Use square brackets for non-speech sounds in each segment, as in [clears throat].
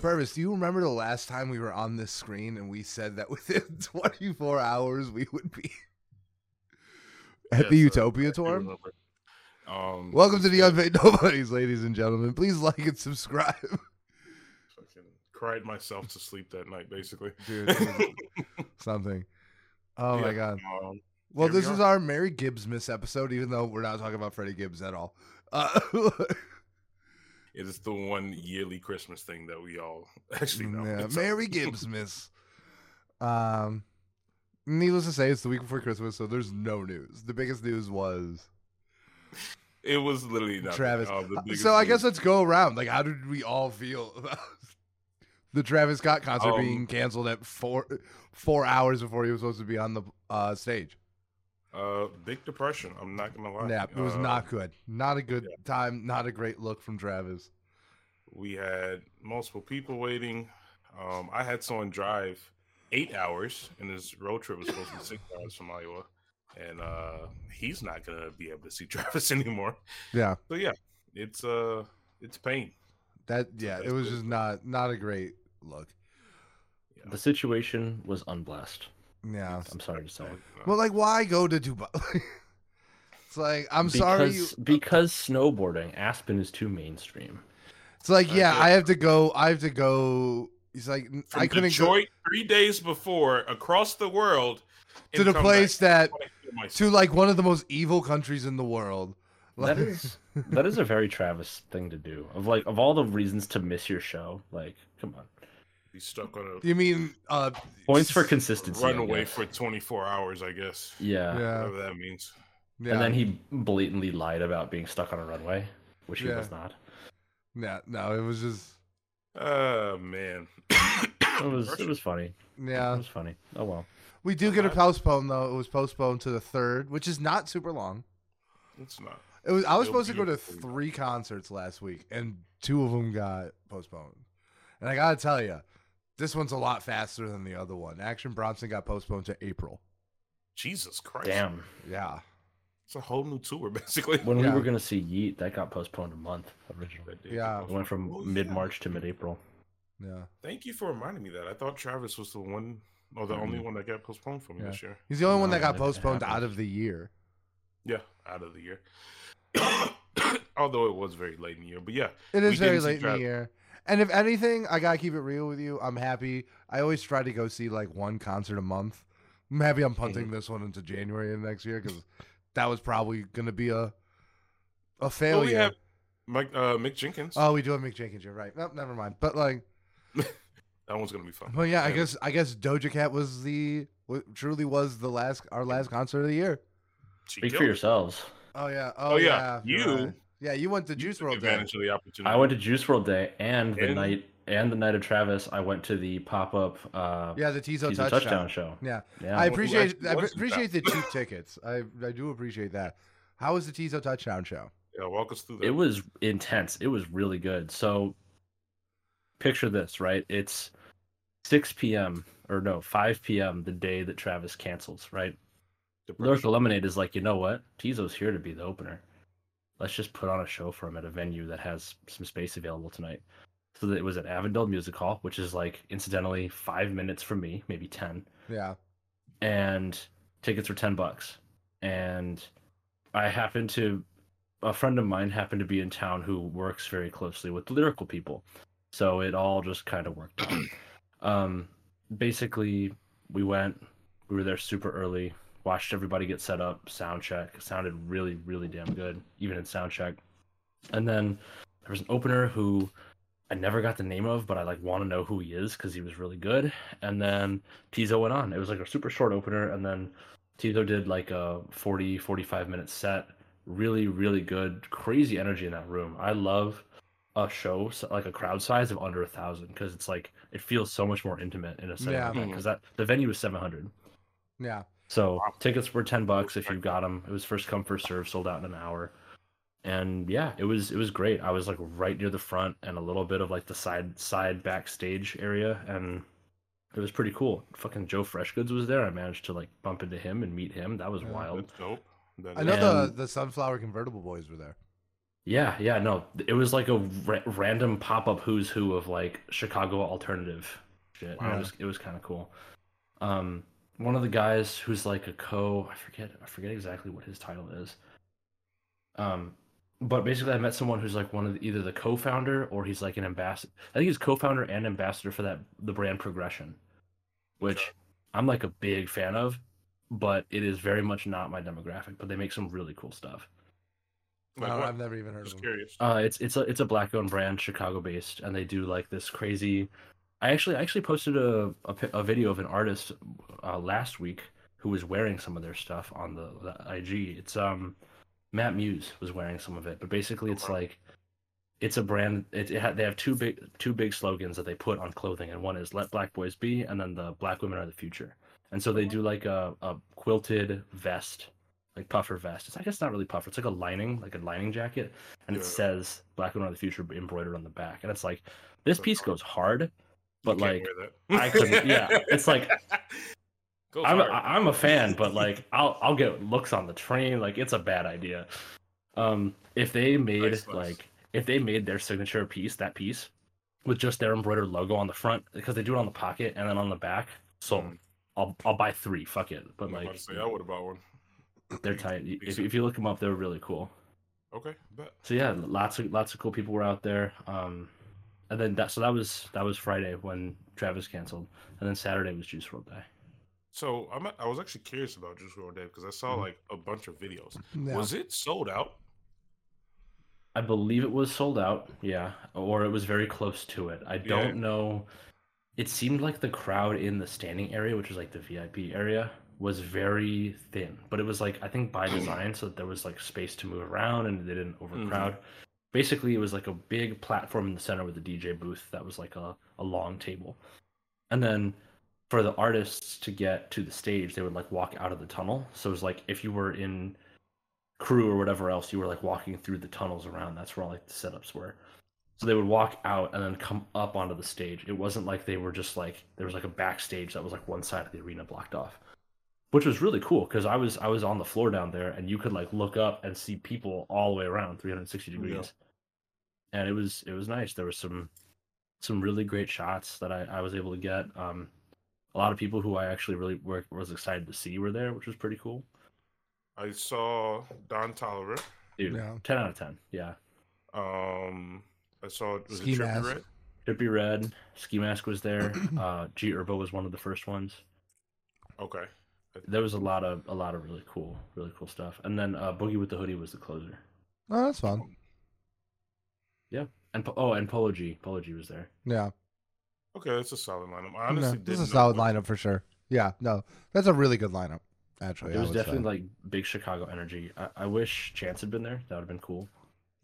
Purvis, do you remember the last time we were on this screen and we said that [laughs] within 24 hours we would be at the Yes, uh, Utopia do tour? Um, Welcome to the Unpaid Nobodies, ladies and gentlemen. Please like and subscribe. [laughs] fucking cried myself to sleep that night, basically. Dude, [laughs] something. Oh my god. Um, Well, here we this is our Mary Gibbs miss episode, even though we're not talking about Freddie Gibbs at all. Uh, it is the one yearly Christmas thing that we all [laughs] actually know. yeah, Gibbs miss. Um, needless to say, it's the week before Christmas, so there's no news. The biggest news was It was literally nothing. Travis. Biggest so I guess let's go around. Like, how did we all feel [laughs] about the Travis Scott concert Um, being canceled at four four hours before he was supposed to be on the uh, stage? Uh, big depression. I'm not gonna lie. Yeah, it was Uh, not good. Not a good yeah. time. Not a great look from Travis. We had multiple people waiting. Um, I had someone drive eight hours, and his road trip was supposed to be six hours from Iowa, and uh, he's not gonna be able to see [laughs] Travis anymore. Yeah, So yeah, it's uh, it's pain. that yeah, it was good. just not not a great look. The situation was unblessed. Yeah. I'm sorry to say. Well, like, why go to Dubai? [laughs] it's like I'm sorry. You, Because because snowboarding, Aspen is too mainstream. it's like yeah, I have to go. I have to go. He's like from I couldn't Detroit three days before across the world to the place back. that wanna kill myself. to like one of the most evil countries in the world. [laughs] That Like- is that is a very Travis thing to do. Of like of all the reasons to miss your show, like come on, He's stuck on a You mean uh points for consistency. I runaway guess. for 24 hours, I guess. yeah. Yeah. Whatever that means. Yeah. and then he blatantly lied about being stuck on a runway, which he Yeah. was not. yeah, no, it was just Oh man. It was it was funny. Yeah, it was funny. Oh well. We do get a Alright. postpone though. It was postponed to the third, which is not super long. It's not. It was I was supposed to go to three concerts last week, and two of them got postponed. And I gotta tell you, this one's a lot faster than the other one. Action Bronson got postponed to April. Jesus Christ. Damn. Yeah, It's a whole new tour, [laughs] basically. When Yeah. we were gonna see Yeat, that got postponed a month originally. That Yeah. It went from Oh, mid yeah. March to mid April. yeah. Thank you for reminding me that. I thought Travis was the one or the only one that got postponed for me Mm-hmm. Yeah. this year. He's the only one that got postponed out of the year. Yeah, out of the year. [coughs] Although it was very late in the year. But yeah, it is very late in the year. And if anything, I gotta keep it real with you. I'm happy. I always try to go see like one concert a month. I'm happy I'm punting Mm-hmm. this one into January of next year because that was probably gonna be a a well, failure. we have Mike, uh, Mick Jenkins. Oh, we do have Mick Jenkins. You're right. Nope, never mind. But like, [laughs] that one's gonna be fun. well, yeah, I Yeah. guess I guess Doja Cat was the truly was the last our last concert of the year. Speak for yourselves. Oh yeah. Oh, Oh, yeah. you're You- right. Yeah, you went to You Juice took World Day. advantage of the opportunity. I went to Juice WRLD Day and the And- night and the night of Travis. I went to the pop up uh, Yeah, the Teezo Teezo touchdown. touchdown. show. Yeah. Yeah, I appreciate actually I was appreciate the [laughs] cheap tickets. I I do appreciate that. How was the Teezo touchdown show? Yeah, walk us through that. it was intense. It was really good. So picture this, right? It's 6 p.m. or no, 5 p.m. the day that Travis cancels, right? Depression. Lyrical Lemonade is like, you know what? Teezo's here to be the opener. Let's just put on a show for him at a venue that has some space available tonight. So that it was at Avondale Music Hall, which is like incidentally five minutes from me, maybe ten. Yeah. And tickets were ten bucks. And I happened to a friend of mine happened to be in town who works very closely with the lyrical people. So it all just kind of worked out. [clears throat] um basically we went, we were there super early, watched everybody get set up, sound check. It sounded really, really damn good, even in sound check. And then there was an opener who I never got the name of, but I like want to know who he is because he was really good. And then Teezo went on. It was like a super short opener, and then Teezo did like a 40, 45 minute set. Really, really good, crazy energy in that room. I love a show like a crowd size of under a thousand because it's like it feels so much more intimate in a setting Yeah. because mm-hmm. that the venue was 700 Yeah. So Wow. tickets were ten bucks if you got them. It was first come first serve, sold out in an hour. And yeah, it was it was great. I was like right near the front and a little bit of like the side side backstage area, and it was pretty cool. Fucking Joe Freshgoods was there. I managed to like bump into him and meet him. That was Yeah. wild. That's dope. That I know is- the the Sunflower Convertible Boys were there. Yeah, yeah, no, it was like a ra- random pop up who's who of like Chicago alternative shit. Wow. It was it was kind of cool. Um, one of the guys who's like a co, I forget, I forget exactly what his title is. Um, but basically, I met someone who's like one of the, either the co-founder or he's like an ambassador. I think he's co-founder and ambassador for that the brand Progression, which I'm like a big fan of, but it is very much not my demographic. But they make some really cool stuff. Like no, I've never even heard Just of them. curious. Uh, it's it's a it's a black owned brand, Chicago based, and they do like this crazy. I actually I actually posted a a, a video of an artist uh, last week who was wearing some of their stuff on the, the IG. It's um Matt Muse was wearing some of it, but basically it's like it's a brand. It, it ha- they have two big two big slogans that they put on clothing, and one is "Let Black Boys Be," and then the "Black Women Are the Future." And so they do like a, a quilted vest, like puffer vest. It's I guess not really puffer. It's like a lining, like a lining jacket, and it says "Black Women Are the Future" embroidered on the back. And it's like this piece goes hard, but like. I couldn't- yeah, it's like- [laughs] I'm a. I'm a fan, but like I'll I'll get looks on the train. Like it's a bad idea. Um, if they made Nice, like if they made their signature piece, that piece, with just their embroidered logo on the front, because they do it on the pocket and then on the back. So Mm. I'll I'll buy three. Fuck it. But I'm like say I would have bought one. they're tight. If if you look them up, they're really cool. Okay, bet. So yeah, lots of lots of cool people were out there. Um, and then that so that was that was Friday when Travis canceled, and then Saturday was Juice WRLD Day. So I'm I was actually curious about Juice WRLD Day because I saw Mhm. like a bunch of videos. Yeah. Was it sold out? I believe it was sold out, yeah, or it was very close to it. I don't Yeah. know. It seemed like the crowd in the standing area, which is like the VIP area, was very thin. But it was like I think by [clears throat] design, so that there was like space to move around and they didn't overcrowd. Basically, it was like a big platform in the center with a DJ booth that was like a, a long table. And then for the artists to get to the stage, they would like walk out of the tunnel. So it was like if you were in crew or whatever else, you were like walking through the tunnels around. That's where all like the setups were. So they would walk out and then come up onto the stage. It wasn't like they were just like there was like a backstage that was like one side of the arena blocked off, which was really cool because I was I was on the floor down there and you could like look up and see people all the way around 360 degrees, and it was it was nice. There was some some really great shots that I, I was able to get. Um, a lot of people who I actually really were, was excited to see were there, which was pretty cool. I saw Don Toliver. Dude, Yeah. 10 out of 10. Yeah. Um, I saw was Ski it Trippie Mask. Red? Trippie Redd, Ski Mask was there. [clears throat] Uh, G Herbo was one of the first ones. Okay. There was a lot of a lot of really cool, really cool stuff. And then uh, Boogie with the Hoodie was the closer. Oh, that's fun. Yeah, and oh, and Polo G, Polo G was there. Yeah. Okay, that's a solid lineup. I No, honestly this is a solid what- lineup for sure. Yeah. No, that's a really good lineup. Actually, it was definitely say. like big Chicago energy. I, I wish Chance had been there. That would have been cool.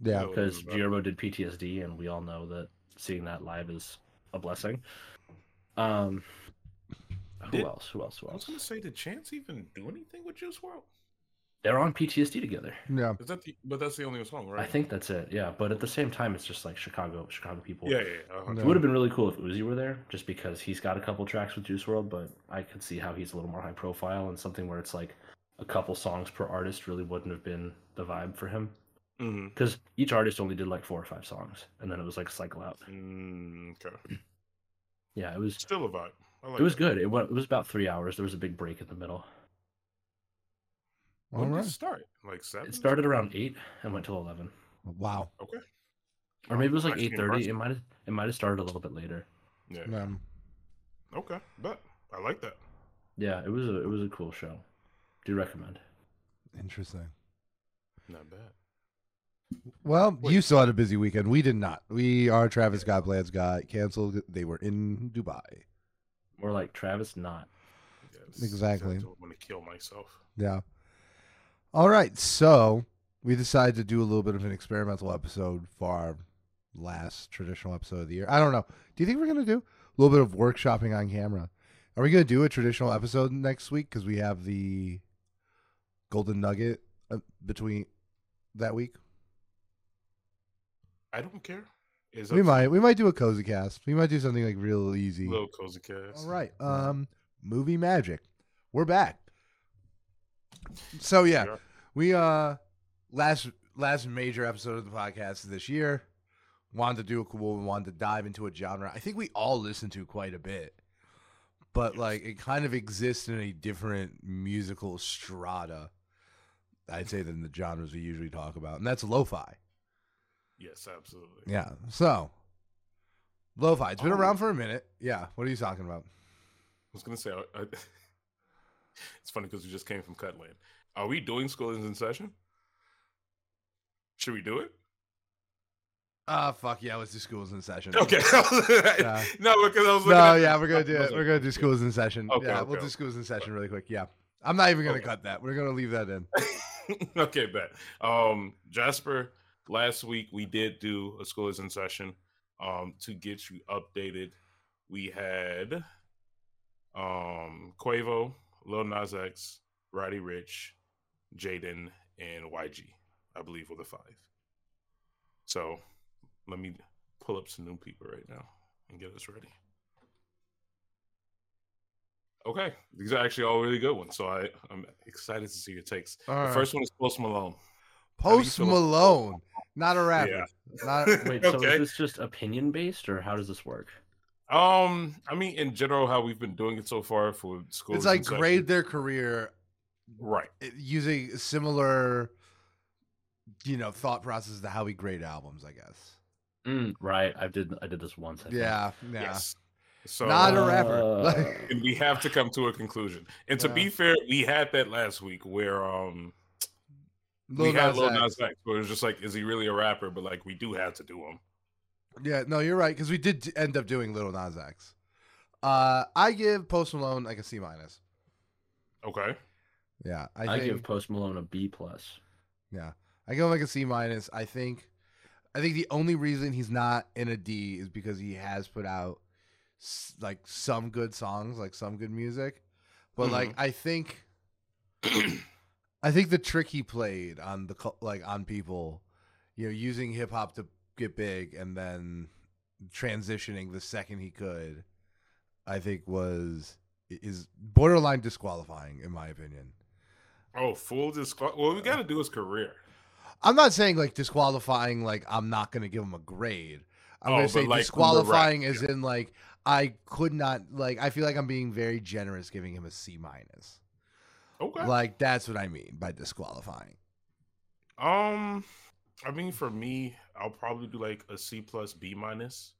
yeah. Because was G Herbo did PTSD, and we all know that seeing that live is a blessing. Um, who Did- else? Who else? Who I was gonna say, did Chance even do anything with Juice WRLD? They're on PTSD together. Yeah. Is that the? But that's the only song, right? I think that's it. Yeah, but at the same time, it's just like Chicago, Chicago people. Yeah, yeah. yeah. uh-huh. It would have been really cool if Uzi were there, just because he's got a couple tracks with Juice WRLD, but I could see how he's a little more high profile and something where it's like a couple songs per artist really wouldn't have been the vibe for him. Because each artist only did like four or five songs, and then it was like cycle out. Mm, okay. [clears throat] Yeah, it was Still a vibe. I like it was that. good. It went, it was about three hours. There was a big break in the middle. All When did it start? Like seven. It started around eight and went till eleven, Wow. Okay. or maybe it was like eight thirty. It might have it might have started a little bit later. Yeah. Um, Okay. But I like that. Yeah, it was a it was a cool show. Do recommend. interesting. Not bad. Well, Wait. you still had a busy weekend. We did not. We our Travis Scott plans got canceled. They were in Dubai. More like Travis not. Yes. Exactly. I'm going to kill myself. Yeah. All right. So we decided to do a little bit of an experimental episode for our last traditional episode of the year. I don't know. Do you think we're gonna do a little bit of workshopping on camera? Are we gonna do a traditional episode next week because we have the Golden Nugget uh, between that week? I don't care. Is We might. We might do a cozy cast. We might do something like real easy. little cozy cast. All right. Um, movie magic. We're back. So yeah, Yeah. we uh last last major episode of the podcast this year. Wanted to do a cool, wanted to dive into a genre. I think we all listen to quite a bit, but like it kind of exists in a different musical strata. I'd say than the genres we usually talk about, and that's lo-fi. Yes, absolutely. Yeah. So, lo-fi. It's been Oh. around for a minute. Yeah. What are you talking about? I was gonna say, uh, [laughs] uh, it's funny because we just came from Cutland. Are we doing school in session? Should we do it? Ah, fuck yeah. Let's do schools in session. Okay. [laughs] Yeah. No, because I was No, at- yeah, we're gonna do I it. We're gonna do schools in session. Okay, yeah, okay, we'll do schools in session really quick. Yeah, I'm not even gonna Okay. cut that. We're gonna leave that in. [laughs] okay, bet. Um, Jasper, last week we did do a school is in session. Um, to get you updated, we had um Quavo, Lil Nas X, Roddy Ricch, Jaden, and YG. I believe were the five. So let me pull up some new people right now and get us ready. Okay, these are actually all really good ones. So I, I'm excited to see your takes. All The right. first one is Post Malone. how do you Post Malone, not a rapper. Yeah. Not [laughs] Wait, so Okay. is this just opinion based, or how does this work? Um, I mean, in general, how we've been doing it so far for school. it's like grade their career right? uh, using similar, you know, thought process to how we grade albums. I guess. Mm, right, I did. I did this once. I think. Yeah, yeah. Yes. So Not a rapper. [laughs] Uh, and we have to come to a conclusion. And to Yeah. be fair, we had that last week where um Lil we had Nas Lil X. Nas X, where it was just like, is he really a rapper? But like, we do have to do him. Yeah, no, you're right because we did end up doing Little Nas X. Uh, I give Post Malone like a C minus. Okay. Yeah, I, I, think. give Post Malone a B plus. Yeah, I give him like a C minus. I think, I think the only reason he's not in a D is because he has put out like some good songs, like some good music, but like I think, [clears throat] I think the trick he played on the like on people, you know, using hip hop to get big and then transitioning the second he could, I think was is borderline disqualifying in my opinion. Oh, full disclosure. Well, we got to do his career. I'm not saying like disqualifying, like I'm not going to give him a grade. I'm Oh, going to say like, disqualifying as yeah. in like I could not like I feel like I'm being very generous giving him a C minus. Okay. Like that's what I mean by disqualifying. Um, I mean, for me, I'll probably do like a C plus B minus.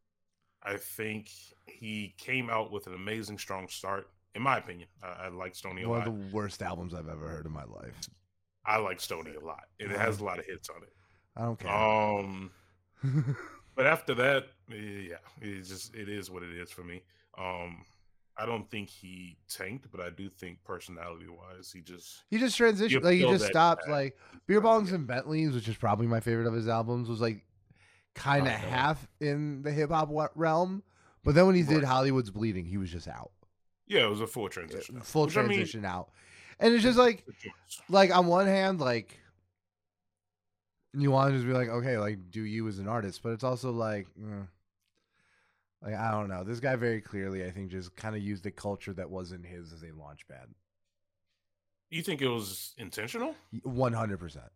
I think he came out with an amazing strong start. In my opinion, I, I like Stoney a One lot. of the worst albums I've ever heard in my life. I like Stoney a lot. It Yeah. has a lot of hits on it. I don't care. Um, [laughs] but after that, yeah, it just it is what it is for me. Um, I don't think he tanked, but I do think personality wise, he just he just transitioned. Like he just stopped. bad. Like Beer Bongs and Bentleys, which is probably my favorite of his albums, was like kind of half in the hip hop realm. But then when he did Right. Hollywood's Bleeding, he was just out. yeah, it was a full transition. full Which, I mean, transition out. And it's just like like on one hand, like you want to just be like, okay, like do you as an artist, but it's also like, mm, like I don't know. This guy very clearly, I think, just kind of used the culture that wasn't his as a launch pad. You think it was intentional? One hundred percent.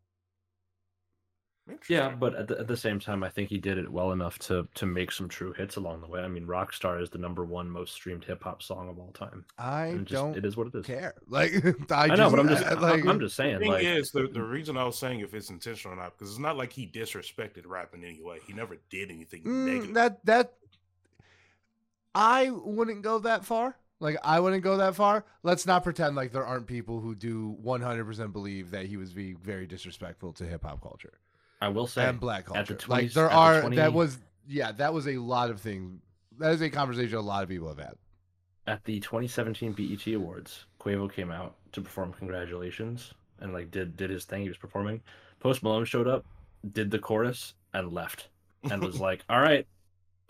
Yeah, but at the, at the same time, I think he did it well enough to to make some true hits along the way. I mean, Rockstar is the number one most streamed hip hop song of all time. I just, don't it is what it is. care. [laughs] Like I, I, know, just, but I'm just I- like I'm just saying, The thing like, is, the, the reason I was saying if it's intentional or not, because it's not like he disrespected rap in any way. He never did anything Mm, negative. that that I wouldn't go that far. Like I wouldn't go that far. Let's not pretend like there aren't people who do 100% believe that he was being very disrespectful to hip hop culture I will say, and black at the culture. like there the are 20 that was yeah, that was a lot of things. That is a conversation a lot of people have had. at the 2017 BET Awards, Quavo came out to perform "Congratulations" and like did did his thing. He was performing. Post Malone showed up, did the chorus, and left, and was [laughs] like, "All right,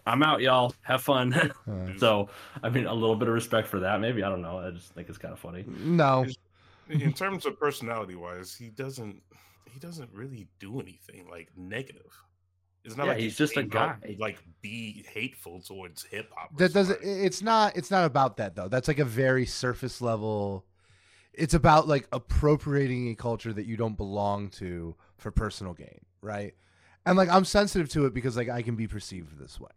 I'm out, y'all. Have fun." [laughs] Uh, so, I mean, a little bit of respect for that. Maybe I don't know. I just think it's kind of funny. no. in terms of personality wise, he doesn't he doesn't really do anything like negative. It's not Yeah, like he he's just a came out guy. to, like be hateful towards hip hop. That doesn't it's not it's not about that though. That's like a very surface level it's about like appropriating a culture that you don't belong to for personal gain, right? And like I'm sensitive to it because like I can be perceived this way,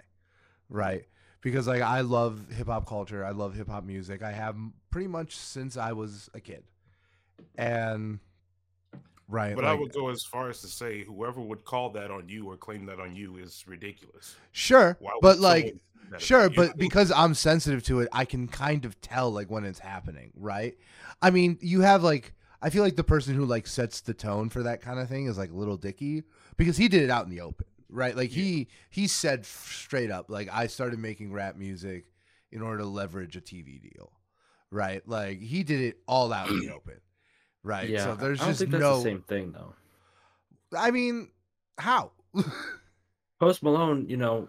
right? Because like I love hip hop culture, I love hip hop music. I have pretty much since I was a kid, and right, But I would go as far as to say whoever would call that on you or claim that on you is ridiculous. sure, but like someone do that Sure, but because I'm sensitive to it, I can kind of tell like when it's happening, right? I mean, you have like I feel like the person who like sets the tone for that kind of thing is like Little Dicky because he did it out in the open, right? Like he he said straight up like I started making rap music in order to leverage a TV deal, right? Like he did it all out in the [clears throat] open, right? Yeah, so there's I don't just think that's no. the same thing though. I mean, how? [laughs] Post Malone, you know,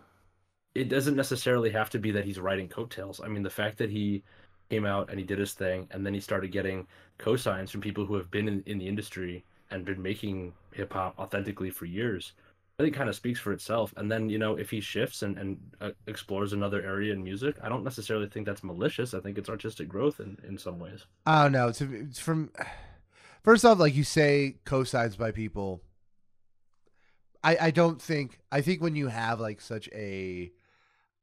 it doesn't necessarily have to be that he's writing coattails. I mean, the fact that he came out and he did his thing, and then he started getting cosigns from people who have been in, in the industry and been making hip hop authentically for years, Think kind of speaks for itself. And then, you know, if he shifts and, and uh, explores another area in music, I don't necessarily think that's malicious. I think it's artistic growth in, in some ways. I don't know. It's, it's from first off, like you say, cosigns by people. I I don't think I think when you have like such a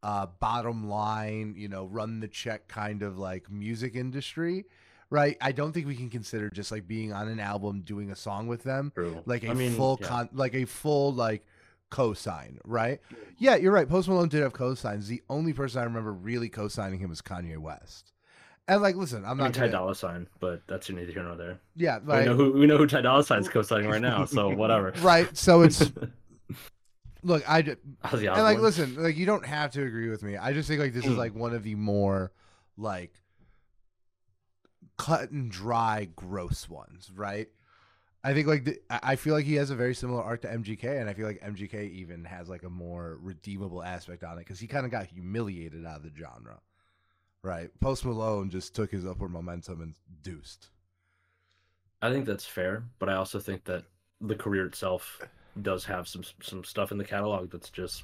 uh, bottom line, you know, run the check kind of like music industry, right? I don't think we can consider just like being on an album, doing a song with them, True. like a I mean, full yeah. con, like a full like co-sign, right? Yeah, you're right. Post Malone did have co-signs. The only person I remember really co-signing him was Kanye West. And like, listen, I'm I mean, not Ty gonna, Dolla Sign, but that's neither here nor there. yeah, We know who we know who Ty Dolla Sign's co-signing right now, so [laughs] whatever. right. So it's [laughs] look, I ju- Ozzy and like listen, like you don't have to agree with me. I just think like this is Mm. like one of the more like cut and dry, gross ones, right? I think like the, I feel like he has a very similar arc to MGK, and I feel like MGK even has like a more redeemable aspect on it because he kind of got humiliated out of the genre, right? Post Malone just took his upward momentum and deuced. I think that's fair, but I also think that the career itself does have some some stuff in the catalog that's just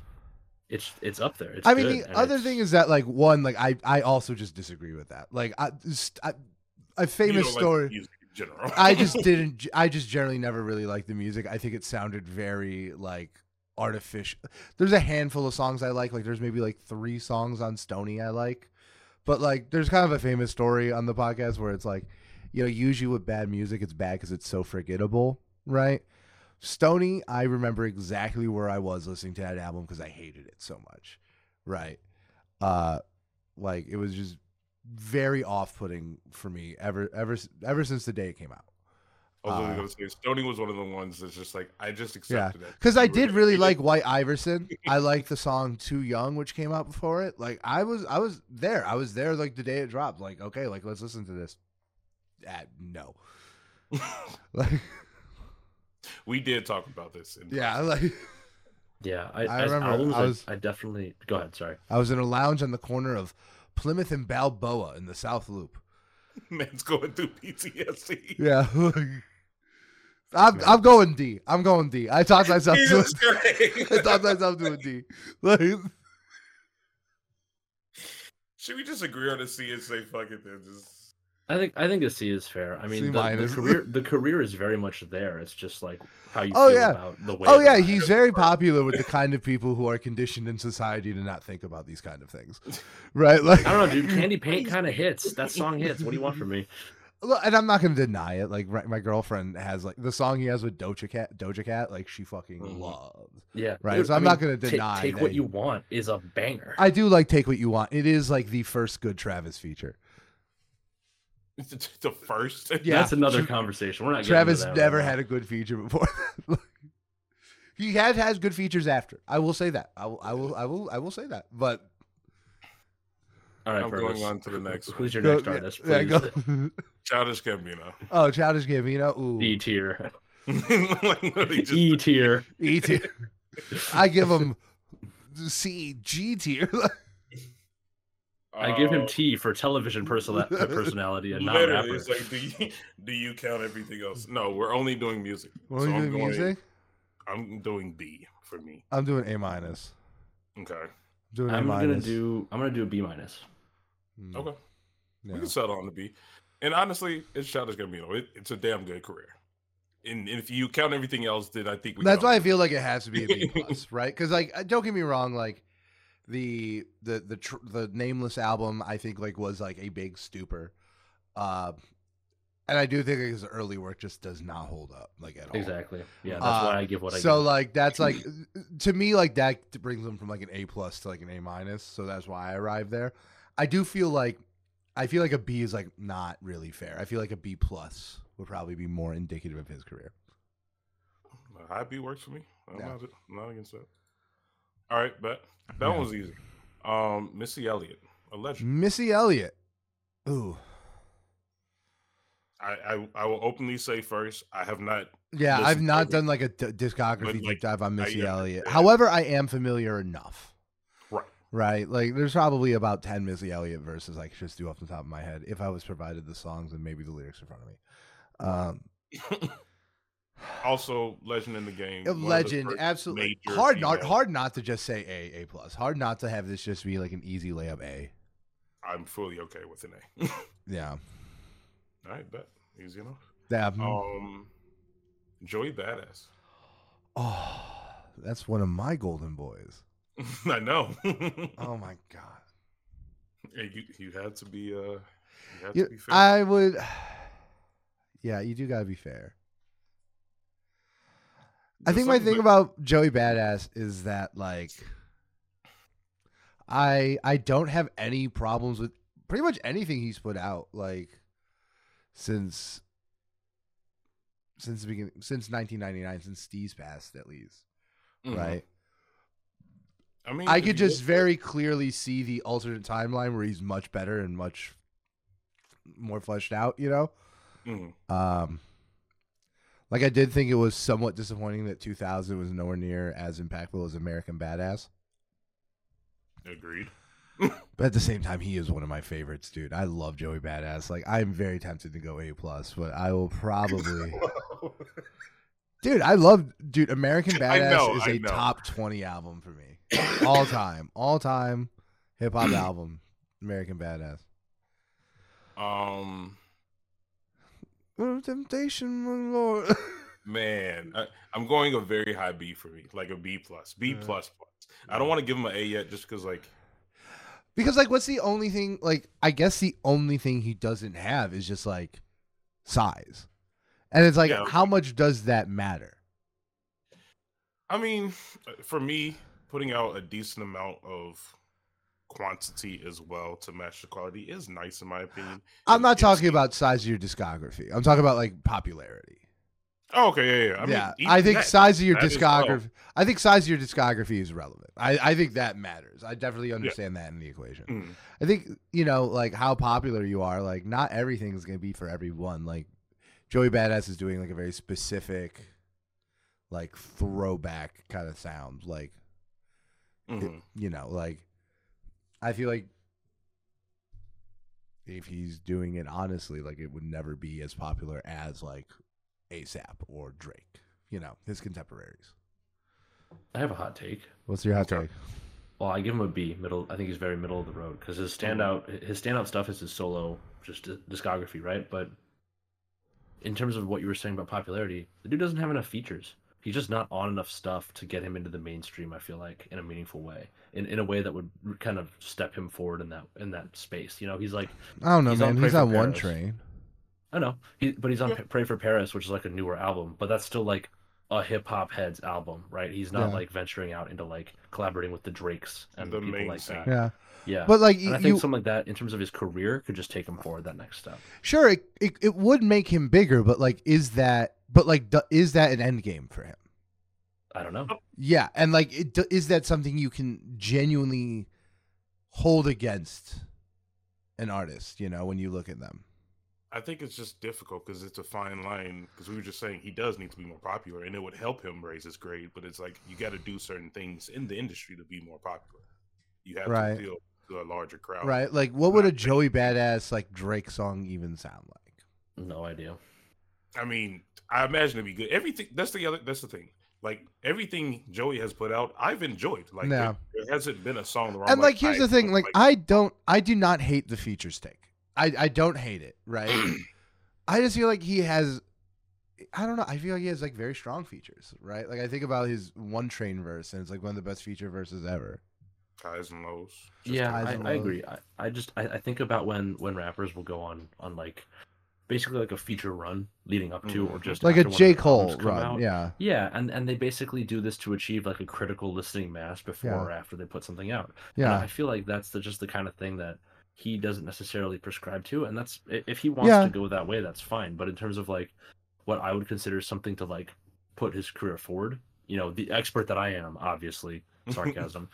it's it's up there. It's I mean, good, the other it's- thing is that like one, like I, I also just disagree with that. Like, I, I a famous like story. in general. I just [laughs] didn't. I just generally never really liked the music. I think it sounded very like artificial. There's a handful of songs I like. Like, there's maybe like three songs on Stoney I like, but like, there's kind of a famous story on the podcast where it's like, you know, usually with bad music, it's bad because it's so forgettable, right? Stoney, I remember exactly where I was listening to that album because I hated it so much, right? Uh, like it was just very off-putting for me ever, ever, ever since the day it came out. I was only uh, going to say Stoney was one of the ones that's just like I just accepted it Because I did really [laughs] like White Iverson. I liked the song "Too Young," which came out before it. Like I was, I was there. I was there like the day it dropped. Like okay, like let's listen to this. Uh, no, [laughs] like we did talk about this. In yeah, like yeah, I, I remember albums, I I, was- I definitely go ahead. Sorry, I was in a lounge on the corner of Plymouth and Balbo in the South Loop. [laughs] Man's going through PTSD. Yeah. [laughs] I'm, I'm going D. I'm going D. I taught myself [laughs] to. I taught myself to a D. Like, Should we just agree on a C and say fuck it then? Just I think I think a C is fair. I mean, the, the career the career is very much there. It's just like how you Oh, feel yeah. about the way. oh yeah, he's is. very popular with the kind of people who are conditioned in society to not think about these kind of things, [laughs] right? Like, I don't know, dude. Candy Paint kind of hits. That song hits. What do you want from me? Look, and I'm not gonna deny it. Like, right, my girlfriend has like the song he has with Doja Cat. Doja Cat, like she fucking Mhm. loves. Yeah, Right, dude, so I I'm mean, not gonna ta- deny Take what you want is a banger. I do like "Take What You Want." It is like the first good Travis feature. [laughs] the first. Yeah. That's another Tra- conversation. We're not. getting Travis that never right had a good feature before. [laughs] he had has good features after. I will say that. I will. I will. I will. I will say that. But All right, I'm Purvis, going on to the next Who's your next yeah, artist? yeah, Please. go. [laughs] Childish Gambino. oh, Childish Gambino. Ooh, E tier. E tier. E tier. I give him C G tier. I give him uh, T for television persona- [laughs] personality and not rapper. it's like, do you, [laughs] do you count everything else? No, we're only doing music. What so are you I'm doing going, music? I'm doing B for me. I'm doing A minus. Okay. Doing I'm A gonna do. I'm gonna do a B minus. Mm, Okay. yeah. We can settle on the B. And honestly, it's Childish Gambino. It, it's a damn good career. and if you count everything else, then I think we That's can why all- I feel like it has to be a B [laughs] plus, right? Because like, uh, don't get me wrong, like the the the tr- the nameless album, I think like was like a big stupor, uh, and I do think his early work just does not hold up like at all. Exactly. Yeah, that's Uh, why I give what I so give. like that's like [laughs] to me like that brings them from like an A plus to like an A minus. So that's why I arrived there. I do feel like I feel like a B is like not really fair. I feel like a B plus would probably be more indicative of his career. A high B works for me. I'm, Yeah. not, I'm not against that. All right, but that Yeah. one was easy. Um, Missy Elliott, a legend. Missy Elliott. Ooh. I, I I will openly say first, I have not. Yeah, I've not done like a d- discography deep like, dive on I Missy Elliott. understand. However, I am familiar enough. Right. Right. Like there's probably about 10 Missy Elliott verses I could just do off the top of my head if I was provided the songs and maybe the lyrics in front of me. Um [laughs] also, legend in the game. of the legend, absolutely. Hard not hard not to just say A, A plus. Hard not to have this just be like an easy layup A. I'm fully okay with an A. [laughs] Yeah. All right, bet easy enough. Yeah. Um, Joey Badass. [sighs] oh, that's one of my golden boys. [laughs] I know. [laughs] Oh my god. Hey, you you had to be uh, you had You- to be fair. I would [sighs] Yeah, you do got to be fair. I think my thing that- about Joey Badass is that like I I don't have any problems with pretty much anything he's put out like since since the beginning since 1999 since Steve's passed at least Mhm. right I mean, I could just very clearly see the alternate timeline where he's much better and much more fleshed out you know Mhm. um, like I did think it was somewhat disappointing that 2000 was nowhere near as impactful as American Badass. Agreed. [laughs] But at the same time, he is one of my favorites, dude. I love Joey Badass. Like I'm very tempted to go A plus, but I will probably, [laughs] dude. I love, dude. American Badass know, is I a know. top 20 album for me, all time, all time hip hop [coughs] album. American Badass. um, Oh, temptation, my lord. [laughs] man, I, I'm going a very high B for me, like a B plus, B Yeah. plus plus. I don't want to give him an A yet, just because like Because like, what's the only thing? Like, I guess the only thing he doesn't have is just like size, and it's like, Yeah. how much does that matter? I mean, uh, for me, putting out a decent amount of quantity as well to match the quality is nice in my opinion. I'm not it's- talking about size of your discography. I'm talking about like popularity. Oh, okay, yeah, yeah. I yeah, even I think that- size of your as well. discography. I think size of your discography is relevant. I, I think that matters. I definitely understand that in the equation. Mm, I think you know, like how popular you are. Like, not everything is going to be for everyone. Like, Joey Badass is doing like a very specific, like throwback kind of sound. Like, it- mhm. you know, like I feel like if he's doing it honestly, like it would never be as popular as like ASAP or Drake. You know, his contemporaries. I have a hot take. What's your hot take? Well, I give him a B. Middle. I think he's very middle of the road because his standout, mm-hmm. his standout stuff is his solo, just discography, right? But in terms of what you were saying about popularity, the dude doesn't have enough features. He's just not on enough stuff to get him into the mainstream. I feel like in a meaningful way, in in a way that would kind of step him forward in that in that space. You know, he's like I don't know, He's man. Pray He's for on one train. I know, he, but he's on Yeah. Pray for Paris, which is like a newer album, but that's still like a hip hop heads album, right? He's not Yeah. like venturing out into like collaborating with the Drakes and The people main like that. Yeah, Yeah, but like and I you, think something like that, in terms of his career, could just take him forward that next step. sure, it, it it would make him bigger, but like, is that? But like, is that an end game for him? I don't know. Yeah, and like, it, do- is that something you can genuinely hold against an artist? You know, when you look at them. I think it's just difficult because it's a fine line. Because we were just saying he does need to be more popular, and it would help him raise his grade. But it's like you got to do certain things in the industry to be more popular. You have Right. to appeal to a larger crowd. Right? Like, what would a Not Joey Badass like Drake song even sound like? No idea. I mean, I imagine it'd be good. Everything. That's the other. That's the thing. Like everything Joey has put out, I've enjoyed. Like Yeah. there, there hasn't been a song where I'm and like, here's I the thing: don't like, I don't, I do not hate the features take. I, I don't hate it. Right? [clears throat] I just feel like he has I don't know. I feel like he has like very strong features, right? Like I think about his one train verse, and it's like one of the best feature verses ever. Highs and lows. Just yeah, I, and I lows. agree. I, I just I, I think about when when rappers will go on on like basically like a feature run leading up to or Mhm. just Like a after one of J their Cole run, out. yeah, Yeah, and and they basically do this to achieve like a critical listening mass before Yeah. or after they put something out. And yeah, I feel like that's the, just the kind of thing that he doesn't necessarily prescribe to, and that's if he wants Yeah. to go that way, that's fine. But in terms of like what I would consider something to like put his career forward, you know, the expert that I am, obviously [laughs] sarcasm.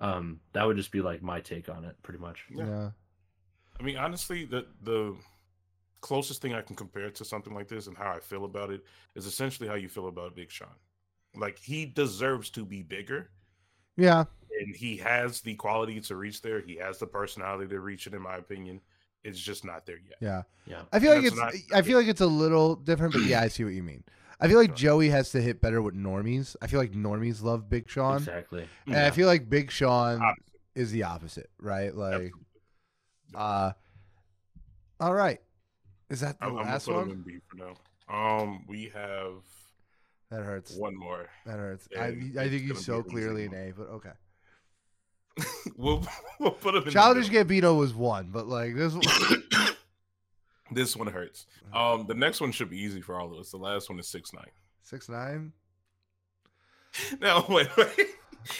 Um, that would just be like my take on it, pretty much. Yeah. yeah, I mean, honestly, the the closest thing I can compare to something like this and how I feel about it is essentially how you feel about Big Sean. Like he deserves to be bigger, yeah. and he has the quality to reach there. He has the personality to reach it, in my opinion. It's just not there yet. Yeah. Yeah. I feel like it's not- I feel like it's a little different, but yeah, I see what you mean. I feel like Joey has to hit better with normies. I feel like normies love Big Sean, Exactly. and I feel like Big Sean Opposite. is the opposite, right? Like, Absolutely. uh, all right, is that the I'm, I'm last one? in for now. Um, we have That hurts. one more. That hurts. I, I think gonna he's so clearly an. A, but okay. [laughs] we'll [laughs] we'll put him in. the Childish. Gambino was one, but like this. [coughs] [coughs] one- this one hurts. Um, the next one should be easy for all of us. The last one is six nine. Six nine [laughs] No, wait, wait.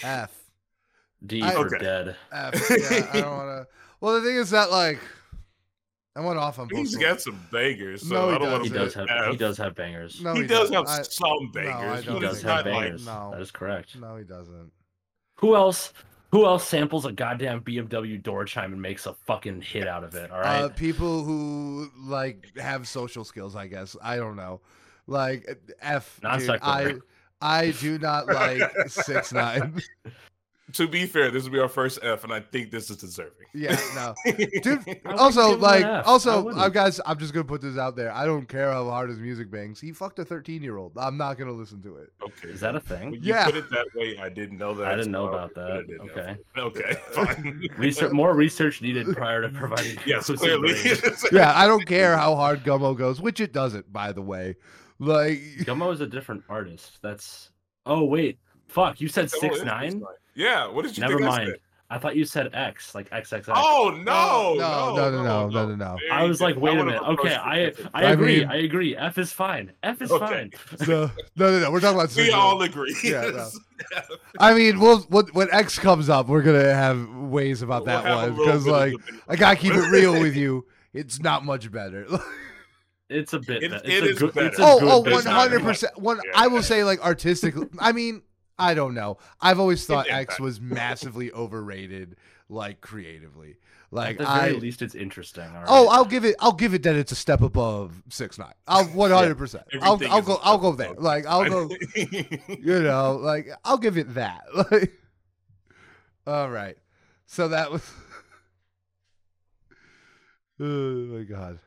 F D I- for Okay. dead. F. Yeah, I don't want to. [laughs] Well, the thing is that like I went off on both. He's of got them. some bangers, so No, he I don't want He does have he does have bangers. No, he, he, does have I- some bangers. don't He does have not like bangers. no. That is correct. No, he doesn't. Who else? Who else samples a goddamn BMW door chime and makes a fucking hit out of it? All right. Uh, people who like have social skills, I guess. I don't know. Like F. Dude, I. I do not like [laughs] six nine. To be fair, this will be our first F, and I think this is deserving. Yeah, no. [laughs] Dude, also give him an like also wouldn't. I guys i'm just gonna put this out there i don't care how hard his music bangs he fucked a 13 year old i'm not gonna listen to it Okay, Is that a thing? When you Yeah. put it that way, I didn't know that. I didn't know about that. Okay. there. [laughs] Okay. Fine. [laughs] Research, more research needed prior to providing. yes, clearly. yeah i don't care how hard gummo goes which it doesn't by the way like Gummo is a different artist. That's. Oh wait, fuck! You said Oh, six it's nine. Yeah. What did you Never think I mind. said? I thought you said X, like XXX. Oh no! no, no, no, no, no, no, no. There I was like, wait a minute. Okay, it I differently. I I agree. mean- I agree. F is fine. F is Okay. fine. [laughs] no, no, no, no. We're talking about We six all agree. Yeah, no. [laughs] I mean, we'll when, when X comes up, we're gonna have ways about We'll that one because, like. I gotta keep it real with you. [laughs] It's not much better. It's a bit. It- be- it it's a is good, better. It's a oh, good oh, oh bit one not hundred better. percent. One, Yeah. I will say, like, artistically. I mean, I don't know. I've always thought It- X was massively overrated, like creatively. Like At the I. very least, it's interesting. all Oh. I'll give it. I'll give it that it's a step above six nine. I'll [laughs] one hundred percent. I'll Everything I'll go. a I'll go there. Like I'll go. [laughs] You know, like I'll give it that. [laughs] Like, all right. So that was. oh my god.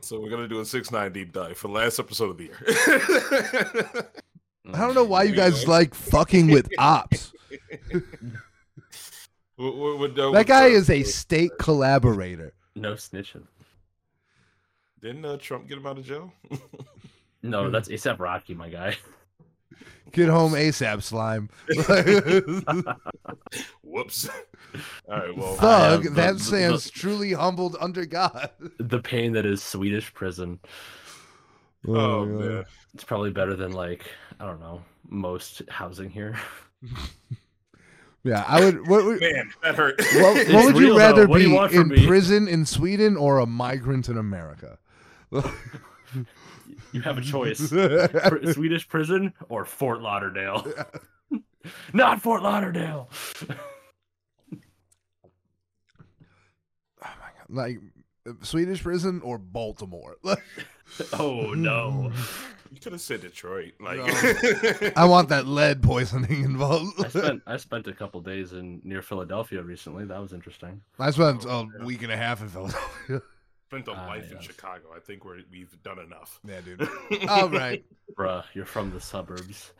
so we're gonna do a six nine deep dive for the last episode of the year. I don't know why you guys like fucking with [laughs] ops. We're- we're- we're done That with, guy uh, is a state collaborator. No snitching. Didn't uh, Trump get him out of jail? [laughs] No, that's ASAP Rocky, my guy. Get home ASAP, slime. [laughs] Whoops. All right. Well, Thug, the- that the- stands truly humbled under God. the pain that is Swedish prison. oh man. It's probably better than like I don't know most housing here. [laughs] Yeah, I would. What, would- Man, that hurt. [laughs] what, what would you real, though. rather be you in me? prison in Sweden or a migrant in America? [laughs] You have a choice: Pr- Swedish prison or Fort Lauderdale. Not Fort Lauderdale. Oh my god! Like Swedish prison or Baltimore. [laughs] oh no! you could have said Detroit. Like, [laughs] I want that lead poisoning I involved. spent I spent a couple days in near Philadelphia recently. That was interesting. I spent Oh, a yeah. week and a half in Philadelphia. [laughs] spent a Ah, life in. Chicago. I think we're, we've done enough. Yeah, dude. All right. Bruh, you're from the suburbs.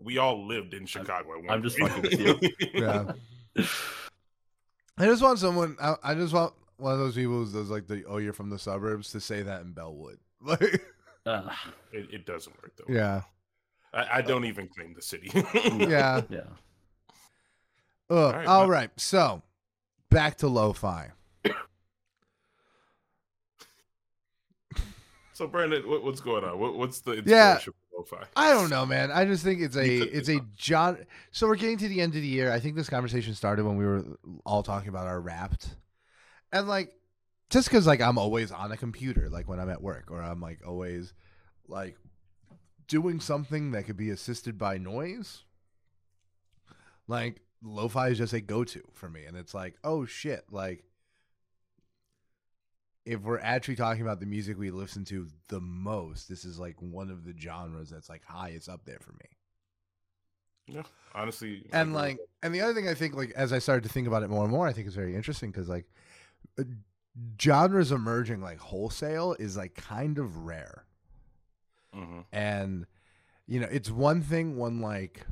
We all lived in Chicago. at one I'm just fucking with you. Yeah. I just want someone. I, I just want one of those people who does like the "Oh, you're from the suburbs" to say that in Bellwood. [laughs] Like, Uh, It, it doesn't work though. Yeah. I, I don't even claim the city. [laughs] Yeah. yeah. Ugh. All right, All but- right. So back to lo-fi. [coughs] So Brandon, what, what's going on? What, what's the Yeah. inspiration for lo-fi? I don't know, man. I just think it's a it's a John. So we're getting to the end of the year. I think this conversation started when we were all talking about our wrapped, and like just because like I'm always on a computer, like when I'm at work, or I'm like always like doing something that could be assisted by noise. Like lo-fi is just a go-to for me, and it's like, oh shit, like if we're actually talking about the music we listen to the most, this is like one of the genres that's like highest up there for me. Yeah, honestly. And like, and the other thing I think, like, as I started to think about it more and more, I think is very interesting because like genres emerging like wholesale is like kind of rare. Mhm. And you know, it's one thing when like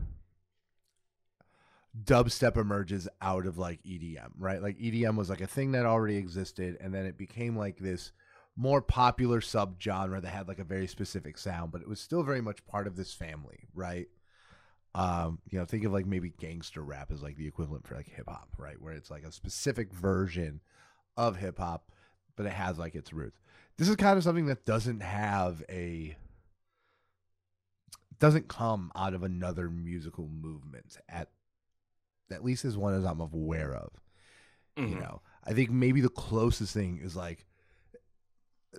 dubstep emerges out of like EDM, right? Like EDM was like a thing that already existed and then it became like this more popular subgenre that had like a very specific sound, but it was still very much part of this family, right? Um, you know, think of like maybe gangster rap as like the equivalent for like hip hop, right? Where it's like a specific version of hip hop, but it has like its roots. This is kind of something that doesn't have a doesn't come out of another musical movement at at least as one as I'm aware of. You Mhm. know, I think maybe the closest thing is like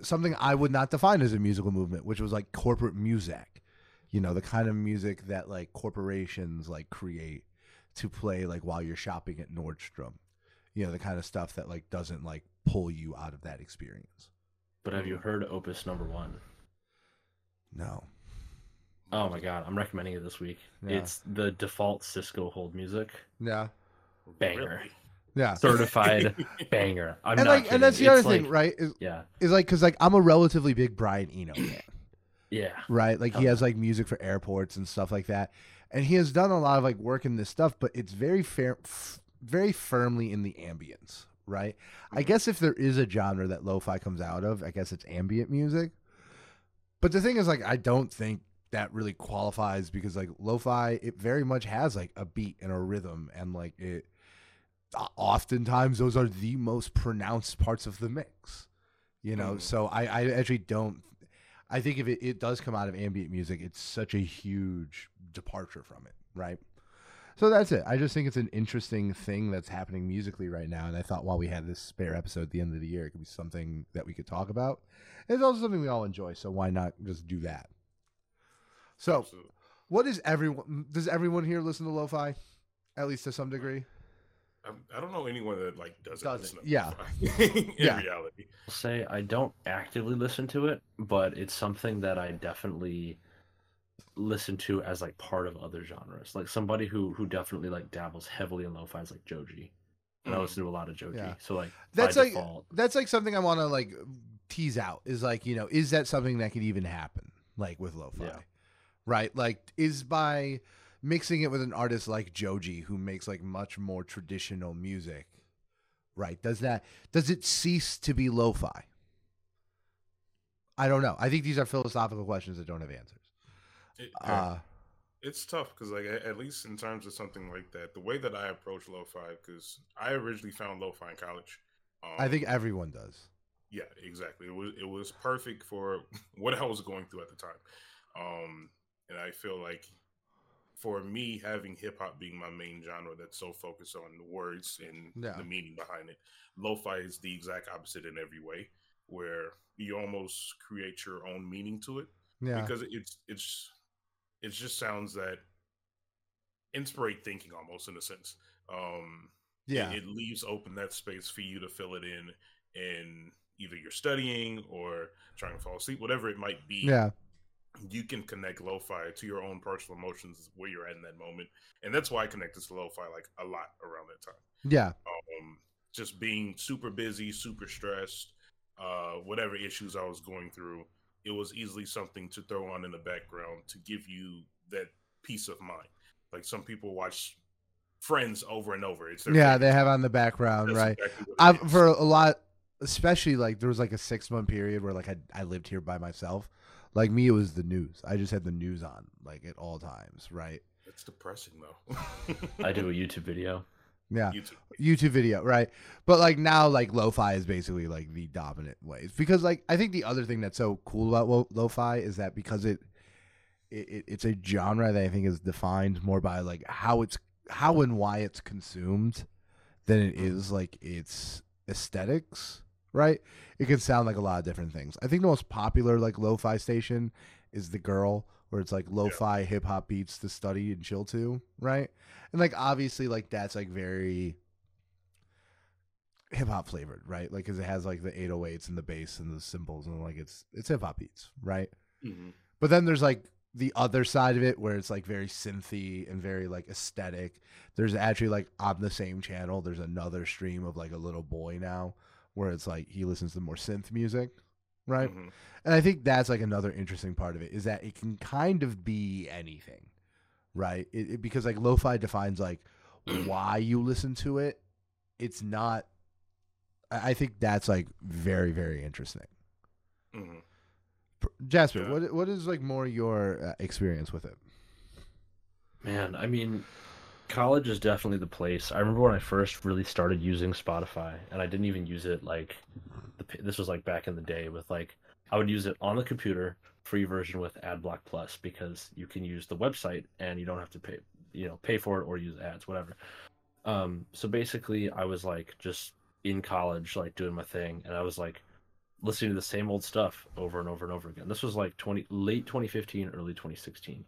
something I would not define as a musical movement, which was like corporate music. You know, the kind of music that like corporations like create to play like while you're shopping at Nordstrom. You know, the kind of stuff that like doesn't like pull you out of that experience. But have you heard Opus number one? No. Oh my god, I'm recommending it this week. Yeah. It's the default Cisco hold music. Yeah. Banger. Really? Yeah. Certified [laughs] banger. I'm and not like kidding. and that's the It's other thing, right? Is, Yeah. is like cuz like I'm a relatively big Brian Eno fan. [clears throat] Yeah. right? Like he Oh. has like music for airports and stuff like that, and he has done a lot of like work in this stuff, but it's very fair, f- very firmly in the ambience, right? I Mhm. guess if there is a genre that lo-fi comes out of, I guess it's ambient music. But the thing is, like, I don't think that really qualifies because like lo-fi, it very much has like a beat and a rhythm, and like it. Oftentimes, those are the most pronounced parts of the mix. You know, Mhm. so I, I actually don't I think if it, it does come out of ambient music, it's such a huge departure from it, right? So that's it. I just think it's an interesting thing that's happening musically right now. And I thought while we had this spare episode at the end of the year, it could be something that we could talk about. And it's also something we all enjoy. So why not just do that? So, Absolutely. what is everyone? Does everyone here listen to lo-fi, at least to some degree? I, I don't know anyone that like doesn't. Doesn't, listen to yeah. [laughs] in Yeah. reality. I'll say I don't actively listen to it, but it's something that I definitely listen to as like part of other genres. Like somebody who who definitely like dabbles heavily in lo-fi is like Joji. And I Mhm. listen to a lot of Joji. Yeah. So like That's like default, that's like something I want to like tease out. Is like you know, is that something that could even happen? Like with lo-fi, Yeah. right? Like is by mixing it with an artist like Joji who makes like much more traditional music, right? Does that does it cease to be lo-fi? I don't know. I think these are philosophical questions that don't have answers. It- Uh, it's tough because like at least in terms of something like that, the way that I approach lo-fi because I originally found lo-fi in college. Um, I think everyone does. Yeah, exactly. It was it was perfect for [laughs] what I was going through at the time. Um, and I feel like for me having hip hop being my main genre that's so focused on the words and Yeah. the meaning behind it, lo-fi is the exact opposite in every way, where you almost create your own meaning to it Yeah, because it's it's it just sounds that inspirate thinking almost in a sense. Um, it- yeah, it, leaves open that space for you to fill it in in either you're studying or trying to fall asleep whatever it might be. Yeah, you can connect lo-fi to your own personal emotions where you're at in that moment and that's why i connected to lo-fi like a lot around that time. Yeah, um just being super busy super stressed uh whatever issues i was going through it was easily something to throw on in the background to give you that peace of mind like some people watch friends over and over it's their yeah. They have on the background, That's right? exactly I've for a lot especially like there was like a six month period where like I I lived here by myself. Like me, it was the news. I just had the news on like at all times, right? It's depressing though. I do a [laughs] YouTube video. Yeah, YouTube. YouTube video, right? But like now, like lo-fi is basically like the dominant ways because like I think the other thing that's so cool about lo- lo-fi is that because it, it it- it's a genre that I think is defined more by like how it's how and why it's consumed than it mm-hmm. is like its aesthetics, right? It can sound like a lot of different things. I think the most popular like lo-fi station is the girl where it's like lo-fi hip hop beats to study and chill to, right? And like obviously like that's like very hip hop flavored, right? Like cuz it has like the 808s and the bass and the cymbals and like it's it's hip hop beats, right? Mhm. But then there's like the other side of it where it's like very synthy and very like aesthetic. There's actually like on the same channel, there's another stream of like a little boy now where it's like he listens to more synth music, right? Mhm. And I think that's like another interesting part of it is that it can kind of be anything, right? It, it- because like lo-fi defines like [clears throat] why you listen to it. It's not. I I think that's like very very interesting. Mhm. Jasper, Yeah. what what is like more your uh, experience with it? Man, I mean, college is definitely the place. I remember when I first really started using Spotify, and I didn't even use it like the, this was like back in the day with like I would use it on the computer, free version with AdBlock Plus because you can use the website and you don't have to pay, you know, pay for it or use ads, whatever. Um, so basically, I was like just in college, like doing my thing, and I was like listening to the same old stuff over and over and over again. This was like twenty late 2015, early 2016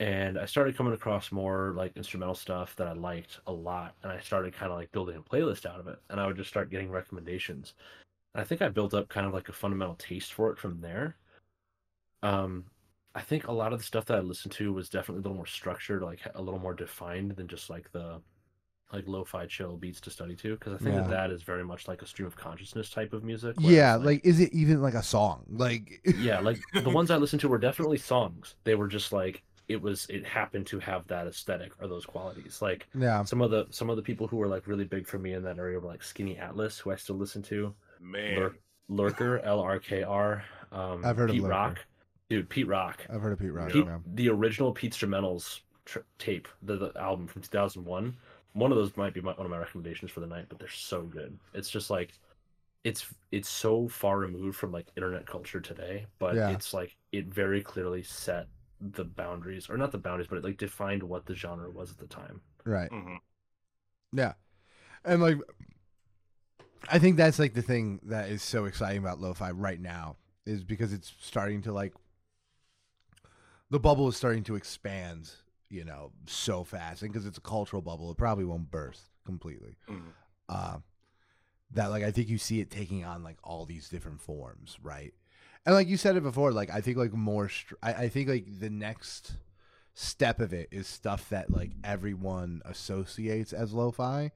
and I started coming across more like instrumental stuff that I liked a lot, and I started kind of like building a playlist out of it, and I would just start getting recommendations. And I think I built up kind of like a fundamental taste for it from there. Um, I think a lot of the stuff that I listened to was definitely a little more structured, like a little more defined than just like the like lo-fi chill beats to study to, because I think Yeah. that that is very much like a stream of consciousness type of music. Yeah, it's like is it even like a song? Like yeah like the ones i listened to were definitely songs they were just like it was it happened to have that aesthetic or those qualities like yeah, some of the some of the people who were like really big for me in that area were like skinny atlas who i still listen to Man, Lurk, lurker [laughs] l-r-k-r um I've heard of Lurker. rock dude pete rock I've heard of Pete Rock. Pete, yeah. the original PeteStrumentals tr- tape the, the album from 2001 one of those might be my, one of my recommendations for the night but they're so good it's just like it's it's so far removed from like internet culture today but Yeah. it's like it very clearly set the boundaries or not the boundaries but it like defined what the genre was at the time Right. Mhm. Yeah. And like I think that's like the thing that is so exciting about lo-fi right now is because it's starting to like the bubble is starting to expand, you know, so fast and because it's a cultural bubble, it probably won't burst completely. Mhm. Uh that like I think you see it taking on like all these different forms, right? And like you said it before, like I think like more str- I, I think like the next step of it is stuff that like everyone associates as lo-fi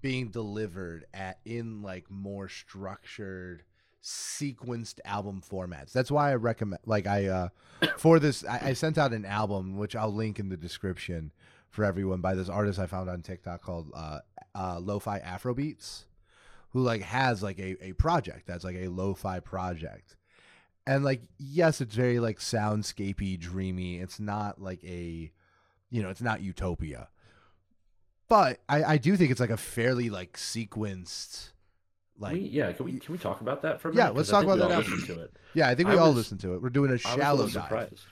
being delivered at in like more structured sequenced album formats. That's why i recommend like i uh [coughs] for this I, I sent out an album which i'll link in the description for everyone by this artist i found on tiktok called uh uh lo-fi afrobeats who like has like a, a project that's like a lo-fi project and like yes it's very like soundscapey dreamy it's not like a you know it's not utopia but i i do think it's like a fairly like sequenced like we, yeah can we can we talk about that for a minute Yeah, let's talk about that after. to it yeah i think I we all was- listen to it we're doing a I was a shallow little dive surprised.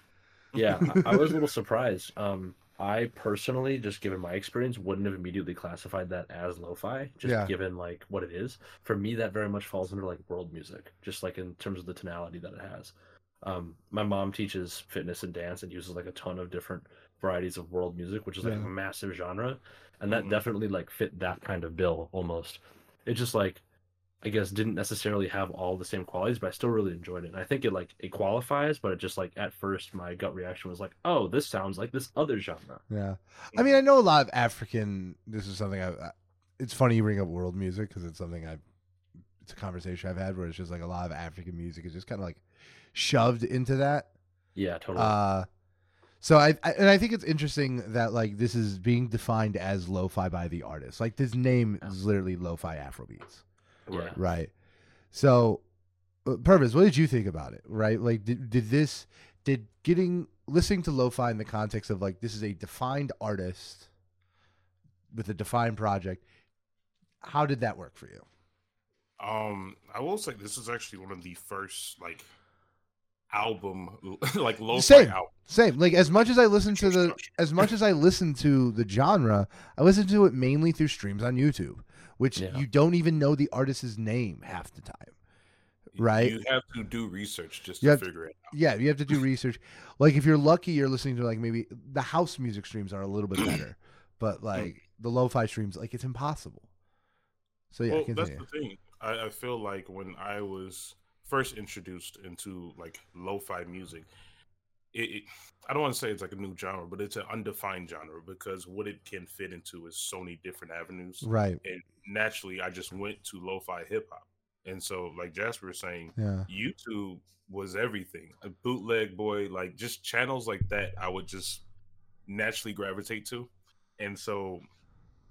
Yeah, I, I was a little surprised. Um, I personally, just given my experience, wouldn't have immediately classified that as lo-fi. Just Yeah. given like what it is. For me, that very much falls under like world music, just like in terms of the tonality that it has. Um, my mom teaches fitness and dance and uses like a ton of different varieties of world music, which is like Yeah. a massive genre, and that Mhm. definitely like fit that kind of bill almost. It just like I guess didn't necessarily have all the same qualities, but I still really enjoyed it. And I think it like it qualifies, but it just like at first my gut reaction was like, oh, this sounds like this other genre. yeah i mean i know a lot of african this is something i, I it's funny you bring up world music because it's something i it's a conversation i've had where it's just like a lot of african music is just kind of like shoved into that Yeah, totally. Uh, so I, I and I think it's interesting that like this is being defined as lo-fi by the artist. Like this name is literally lo-fi Afrobeats, Yeah. right? So, uh, Purvis, what did you think about it? Right, like did did this did getting listening to lo-fi in the context of like this is a defined artist with a defined project. How did that work for you? Um, I will say this is actually one of the first like album [laughs] like lo-fi Same. album. Same. Like as much as I listen to the as much as I listen to the genre, I listen to it mainly through streams on YouTube, which Yeah. you don't even know the artist's name half the time. Right? You have to do research just You to figure it out. Yeah, you have to do research. Like if you're lucky, you're listening to like maybe the house music streams are a little bit better, [clears throat] but like the lo-fi streams, like it's impossible. So yeah, well, that's the thing. I, I feel like when I was first introduced into like lo-fi music, it, it I don't want to say it's like a new genre, but it's an undefined genre because what it can fit into is so many different avenues. Right. And naturally, I just went to lo-fi hip hop, and so like Jasper was saying, Yeah. YouTube was everything. A bootleg boy, like just channels like that, I would just naturally gravitate to. And so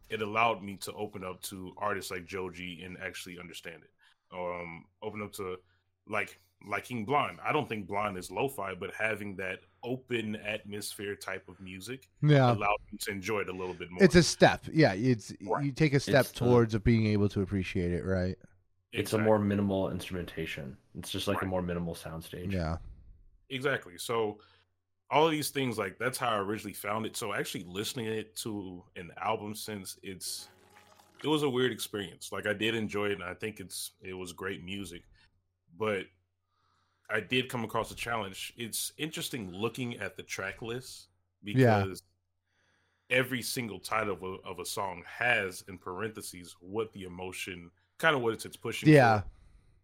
it allowed me to open up to artists like Joji and actually understand it. Um, open up to like liking Blonde. I don't think Blonde is lo-fi, but having that open atmosphere type of music Yeah. allowed me to enjoy it a little bit more. It's a step. Yeah, it's Right. you take a step It's the- towards of being able to appreciate it, right? It's a more minimal instrumentation. It's just like a more minimal soundstage. Yeah. Exactly. So all of these things, like that's how I originally found it. So actually listening it to an album since it's it was a weird experience. Like I did enjoy it and I think it's it was great music. But I did come across a challenge. It's interesting looking at the track list Yeah. because every single title of a, of a song has in parentheses what the emotion kind of what it's, it's pushing Yeah. for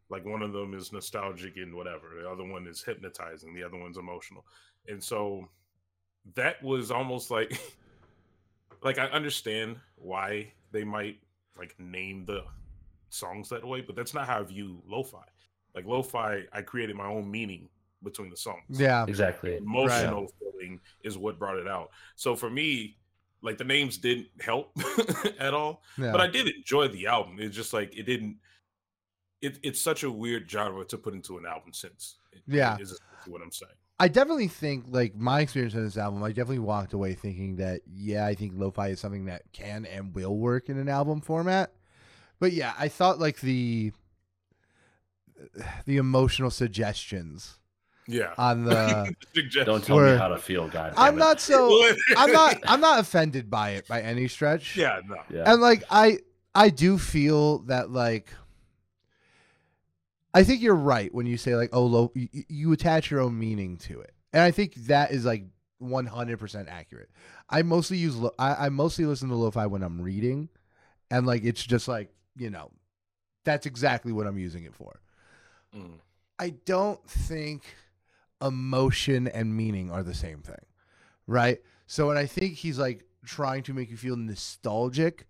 like one of them is nostalgic and whatever the other one is hypnotizing the other one's emotional and so that was almost like [laughs] like i understand why they might like name the songs that way but that's not how i view lo-fi like lo-fi i created my own meaning between the songs Yeah. Exactly. emotional feeling is what brought it out so for me like the names didn't help [laughs] at all Yeah. but I did enjoy the album. It's just like it didn't. It, it's such a weird genre to put into an album. Since it- Yeah. is what I'm saying. I definitely think like my experience on this album, I definitely walked away thinking that yeah, I think lo-fi is something that can and will work in an album format. But yeah, I thought like the the emotional suggestions Yeah. on the [laughs] Don't tell Where- me how to feel, God. I'm it. not so [laughs] I'm not I'm not offended by it by any stretch. Yeah. No. Yeah. And like I I do feel that like I think you're right when you say like oh lo, you, you attach your own meaning to it. And I think that is like 100% accurate. I mostly use lo- I, I mostly listen to lo-fi when I'm reading and like it's just like, you know, that's exactly what I'm using it for. Mm. I don't think emotion and meaning are the same thing, right? So when I think he's like trying to make you feel nostalgic,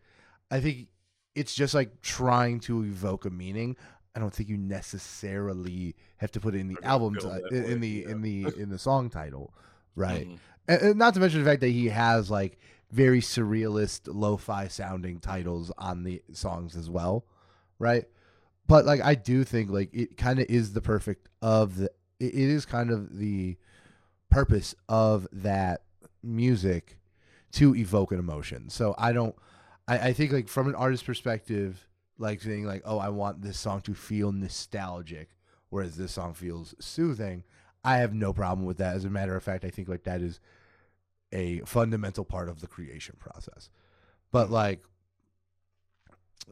I think it's just like trying to evoke a meaning. I don't think you necessarily have to put it in the album that in, way, the yeah. in the in the song title, right? Mhm. And, and not to mention the fact that he has like very surrealist lo-fi sounding titles on the songs as well, right? But like I do think like it kind of is the perfect of the it is kind of the purpose of that music to evoke an emotion. So I don't I, I think like from an artist's perspective, like saying like, oh, I want this song to feel nostalgic, whereas this song feels soothing. I have no problem with that. As a matter of fact, I think like that is a fundamental part of the creation process. But mm. like,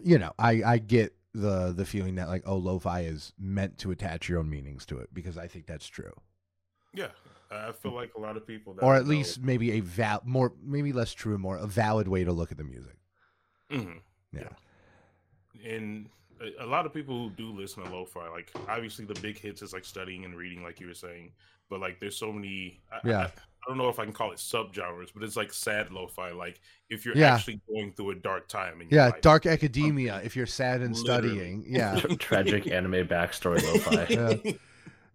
you know, I I get the the feeling that like, oh, lo-fi is meant to attach your own meanings to it because I think that's true, Yeah. I feel like a lot of people, that or at know- least maybe a val more maybe less true, more a valid way to look at the music. Mhm. Yeah. and a, a lot of people who do listen to lo-fi, like obviously the big hits is like studying and reading, like you were saying. But like, there's so many. I, Yeah. I, I don't know if I can call it subgenres, but it's like sad lo-fi. Like if you're Yeah. actually going through a dark time in Yeah, life. dark academia. If you're sad and Literally. studying, yeah, [laughs] Tragic anime backstory lo-fi. [laughs] Yeah.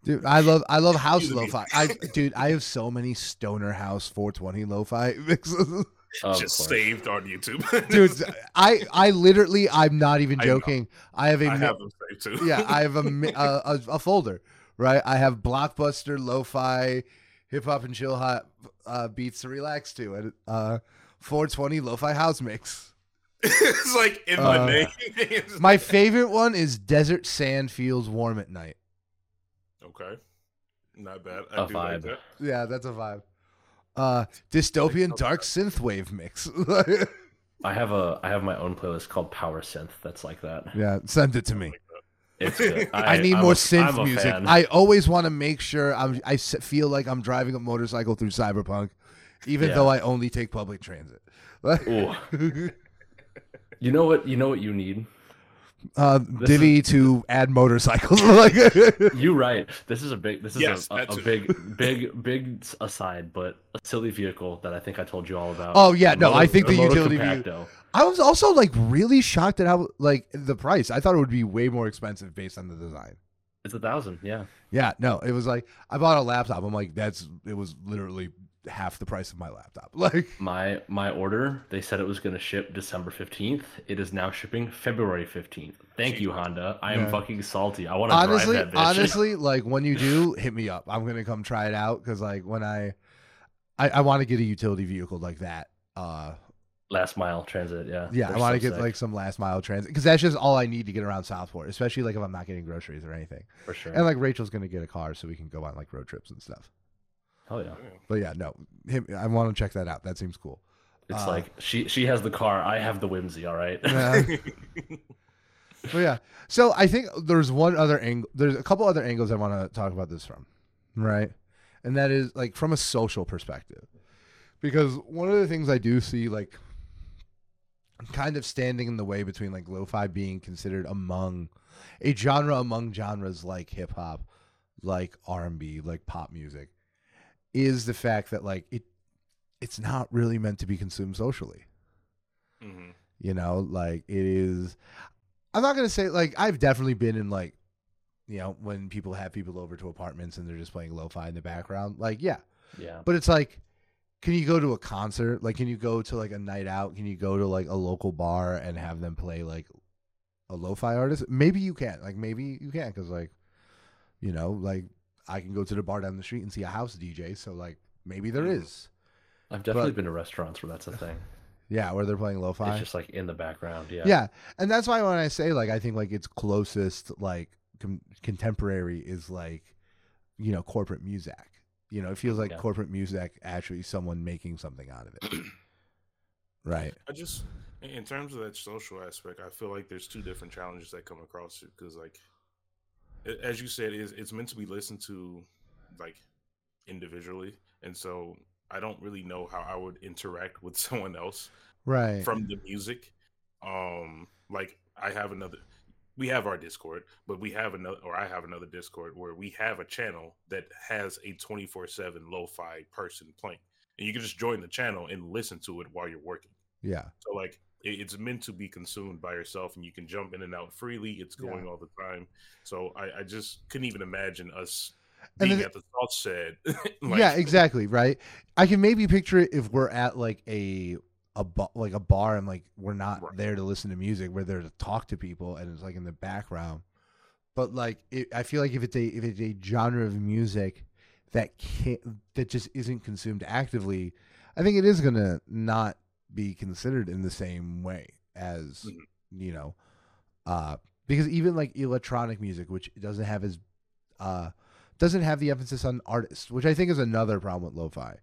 dude, I love I love house Excuse lo-fi. I dude, I have so many stoner house 420 lo-fi [laughs] mixes. Of just saved on YouTube. dude. I I literally I'm not even joking. I have a I have them saved too. yeah I have a, a a a folder right. I have blockbuster, lo-fi, hip hop and chill hot uh, beats to relax to, and uh, 420 lo-fi house mix. [laughs] it's like in Uh, my name. It's [laughs] My favorite one is Desert Sand Feels Warm at Night. okay, not bad. I A do like vibe. that. Yeah, that's a vibe. Uh, dystopian dark synthwave mix. [laughs] I have a I have my own playlist called Power Synth that's like that. yeah, send it to me. Like that. It's [laughs] good. I, need I'm more a- synth music. fan. I always want to make sure I'm. I s- feel like I'm driving a motorcycle through cyberpunk, even Yeah. though I only take public transit. [laughs] [laughs] You know what? You know what you need. Uh, This Divi to add motorcycles. [laughs] like, You right. This is a big. This is Yes, a, a, a big, big, big aside, but a silly vehicle that I think I told you all about. Oh, yeah, The no, I think the Moto utility vehicle- I was also like really shocked at how like the price. I thought it would be way more expensive based on the design. It's a thousand. Yeah. Yeah, no, it was like I bought a laptop. I'm like, that's it was literally half the price of my laptop. [laughs] Like, My my order. They said it was going to ship December fifteenth. It is now shipping February fifteenth. Thank you, Honda. I am Yeah. fucking salty. I want to honestly, drive that bitch. honestly, [laughs] like when you do, hit me up. I'm gonna come try it out because like when I, I, I want to get a utility vehicle like that. Uh, last mile transit. Yeah. yeah, They're I want to so get sick, like some last mile transit because that's just all I need to get around Southport, especially like if I'm not getting groceries or anything. for sure. And like Rachel's gonna get a car so we can go on like road trips and stuff. Hell yeah. Yeah. But yeah, no, him, I want to check that out. That seems cool. It's Uh, like she she has the car. I have the whimsy. All right. Yeah. [laughs] But yeah, so I think there's one other angle. There's a couple other angles I want to talk about this from, right? And that is like from a social perspective, because one of the things I do see like I'm kind of standing in the way between like lo-fi being considered among a genre among genres like hip hop, like R and B, like pop music, is the fact that like it it's not really meant to be consumed socially. Mhm. You know, like it is. I'm not gonna say like I've definitely been in like, you know, when people have people over to apartments and they're just playing lo-fi in the background. Like, yeah, yeah. but it's like, can you go to a concert? Like, can you go to like a night out? Can you go to like a local bar and have them play like a lo-fi artist? Maybe you can. Like, maybe you can because like, you know, like I can go to the bar down the street and see a house DJ. So like, maybe there Mhm. is. I've definitely but- been to restaurants where that's a thing. [laughs] Yeah, where they're playing lo-fi. It's just like in the background. Yeah. yeah and that's why when i say like i think like its closest like com- contemporary is like you know corporate music you know it feels like Yeah. corporate music actually someone making something out of it [clears throat] right I just, in- in terms of that social aspect, I feel like there's two different challenges that come across it because, like, a- as you said, it's, it's meant to be listened to like individually, and so I don't really know how I would interact with [laughs] someone else right from the music. Um, like I have another, we have our Discord, but we have another, or I have another Discord where we have a channel that has a twenty four seven lo-fi person playing, and you can just join the channel and listen to it while you're working. yeah So like it's meant to be consumed by yourself, and you can jump in and out freely. It's Yeah. going all the time. So I, I just couldn't even imagine us being then- at the salt shed. [laughs] yeah exactly right i can maybe picture it if we're at like a a ba- like a bar and like we're not Right. there to listen to music we're there to talk to people and it's like in the background but like it, i feel like if it's a if it's a genre of music that can't that just isn't consumed actively i think it is gonna not be considered in the same way as Mhm. you know uh because even like electronic music which doesn't have as uh doesn't have the emphasis on artists which i think is another problem with lo-fi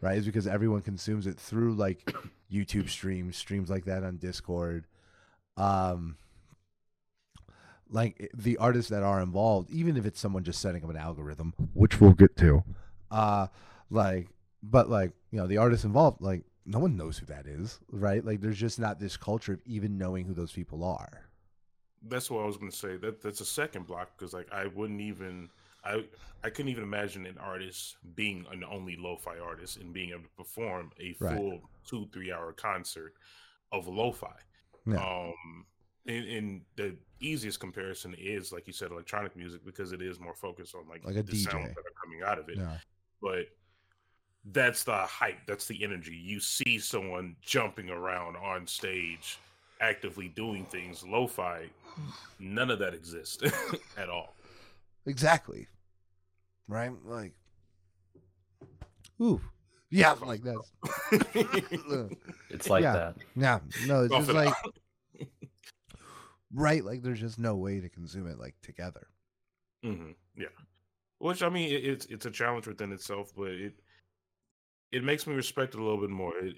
right is because everyone consumes it through like [coughs] youtube streams streams like that on discord um like the artists that are involved even if it's someone just setting up an algorithm which we'll get to uh like but like you know the artists involved like no one knows who that is right like there's just not this culture of even knowing who those people are that's what I was going to say. That that's a second block because like I wouldn't even I I couldn't even imagine an artist being an only lo-fi artist and being able to perform a Right. full two three hour concert of lo-fi. Yeah. Um, and, and the easiest comparison is like you said, electronic music because it is more focused on like, Like a the sounds that are coming out of it. yeah But that's the hype, that's the energy. You see someone jumping around on stage, actively doing things. Lo-fi, none of that exists [laughs] at all. Exactly. Right? Like Ooh. Yeah, like that. [laughs] [laughs] It's like Yeah. that. Yeah. No, it's just like right, like there's just no way to consume it like together. hmm Yeah, which I mean, it's it's a challenge within itself, but it it makes me respect it a little bit more. It,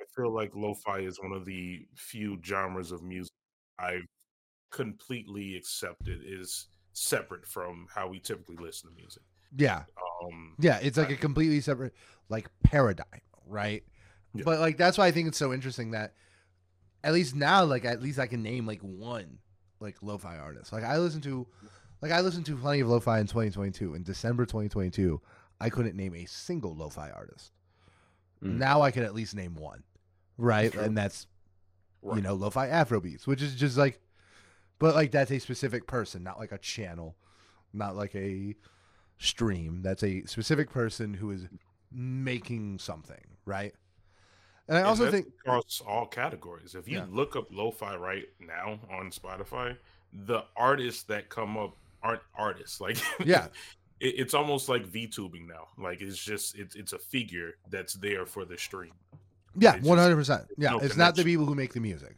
I feel like lo-fi is one of the few genres of music I've completely accepted is separate from how we typically listen to music. Yeah. Um, Yeah, it's like a completely separate like paradigm, right? Yeah. But like that's why I think it's so interesting that at least now, like at least I can name like one like lo-fi artist. Like I listen to like I listened to plenty of lo-fi in 2022. In December 2022, I couldn't name a single lo-fi artist. Mm. Now I can at least name one. Right? And that's you know, lo-fi Afrobeats, which is just like, but like that's a specific person, not like a channel, not like a stream. That's a specific person who is making something, right? And I And also think, across all categories. If you Yeah. look up lo-fi right now on Spotify, the artists that come up aren't artists. Like Yeah. [laughs] it, it's almost like VTubing now. Like it's just it's it's a figure that's there for the stream. yeah, one hundred percent. Yeah, no it's not the people who make the music,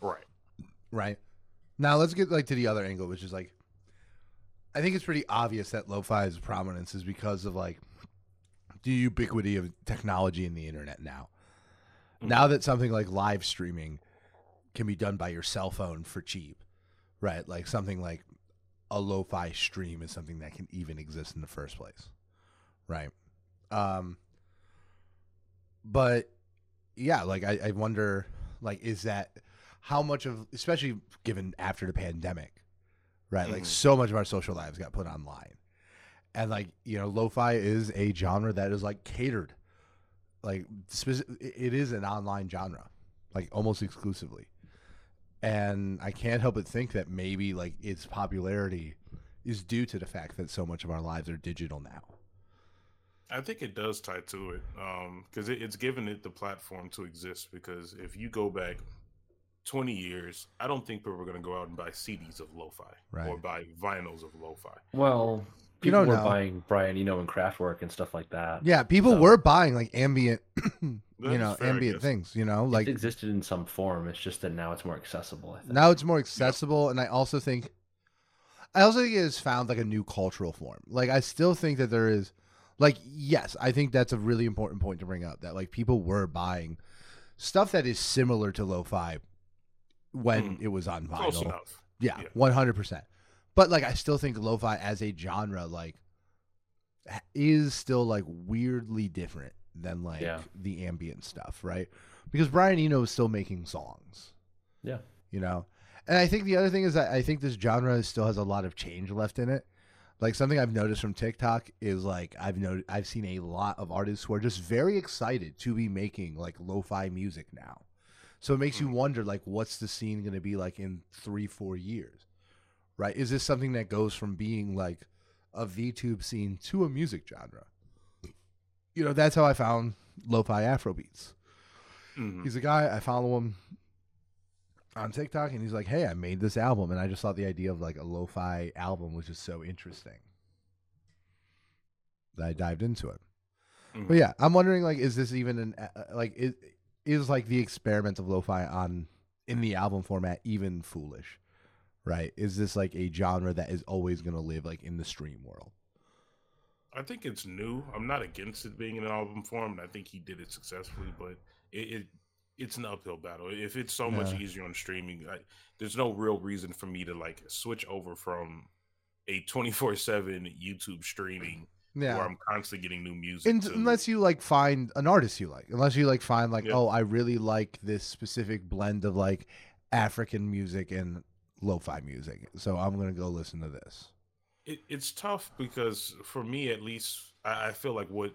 Right. right? Now let's get like to the other angle, which is like, I think it's pretty obvious that lo-fi's prominence is because of like the ubiquity of technology and the internet now. Mhm. Now that something like live streaming can be done by your cell phone for cheap, right? Like something like a lo-fi stream is something that can even exist in the first place, right? Um, but yeah, like I, I wonder, like, is that how much of, especially given after the pandemic, right? Like Mhm. so much of our social lives got put online, and like you know, lo-fi is a genre that is like catered, like it is an online genre, like almost exclusively, and I can't help but think that maybe like its popularity is due to the fact that so much of our lives are digital now. I think it does tie to it um, because it, it's given it the platform to exist. Because if you go back 20 years, I don't think people are going to go out and buy CDs of lo-fi or buy vinyls of lo-fi. Well, You people don't were know. buying Brian Eno and Kraftwerk and stuff like that. Yeah, people So- were buying like ambient, [clears throat] you That know, fair, ambient things. You know, like it existed in some form. It's just that now it's more accessible. I think. now it's more accessible, and I also think, I also think it has found like a new cultural form. Like I still think that there is, like, yes, I think that's a really important point to bring up. That like people were buying stuff that is similar to lo-fi when Mm. it was on Close vinyl. enough. Yeah, Yeah. one hundred percent. But like, I still think lo-fi as a genre, like, is still like weirdly different than like Yeah. the ambient stuff, right? Because Brian Eno is still making songs, Yeah. you know. And I think the other thing is that I think this genre still has a lot of change left in it. Like something I've noticed from TikTok is like I've noted I've seen a lot of artists who are just very excited to be making like lo-fi music now. So it makes you hmm. wonder like what's the scene going to be like in 3 4 years? Right? Is this something that goes from being like a VTube scene to a music genre? You know, that's how I found lo-fi Afrobeats. Mhm. He's a guy I follow him on TikTok, and he's like, "Hey, I made this album," and I just thought the idea of like a lo-fi album was just so interesting that I dived into it. Mhm. But yeah, I'm wondering like, is this even an uh, like is is like the experiment of lo-fi on in the album format even foolish? Right? Is this like a genre that is always going to live like in the stream world? I think it's new. I'm not against it being in an album form, and I think he did it successfully. But it, it it's an uphill battle. If it's so much easier on streaming, I, there's no real reason for me to like switch over from a 24 seven YouTube streaming Yeah. where I'm constantly getting new music. To- unless you like find an artist you like unless you like find like Yeah. oh i really like this specific blend of like african music and lo-fi music so i'm gonna go listen to this it, it's tough because for me at least I, I feel like what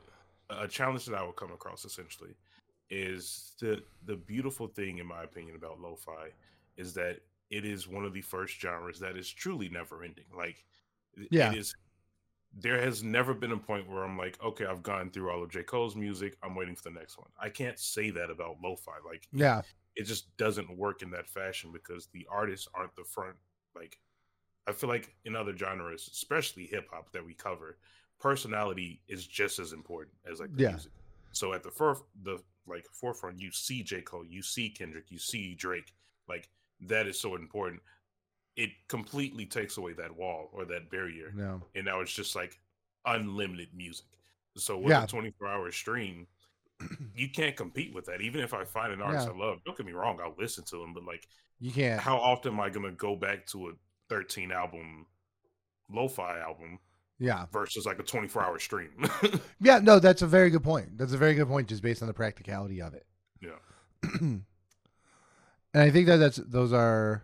a challenge that i would come across essentially is the the beautiful thing in my opinion about lo-fi is that it is one of the first genres that is truly never ending like Yeah. it is there has never been a point where I'm like, okay, I've gone through all of J. Cole's music. I'm waiting for the next one. I can't say that about lo-fi. Like, Yeah. It just doesn't work in that fashion because the artists aren't the front. Like, I feel like in other genres, especially hip hop that we cover, personality is just as important as like the Yeah. music. So at the first, the like forefront, you see J. Cole, you see Kendrick, you see Drake. Like that is so important. It completely takes away that wall or that barrier No. and now it's just like unlimited music. So with Yeah. a 24 hour stream, you can't compete with that. Even if I find an artist Yeah. I love, don't get me wrong, I'll listen to them, but like, You can't. how often am I gonna go back to a 13 album lo-fi album Yeah. versus like a 24 hour stream? [laughs] Yeah. No, that's a very good point. That's a very good point, just based on the practicality of it. yeah, [clears throat] and I think that that's those are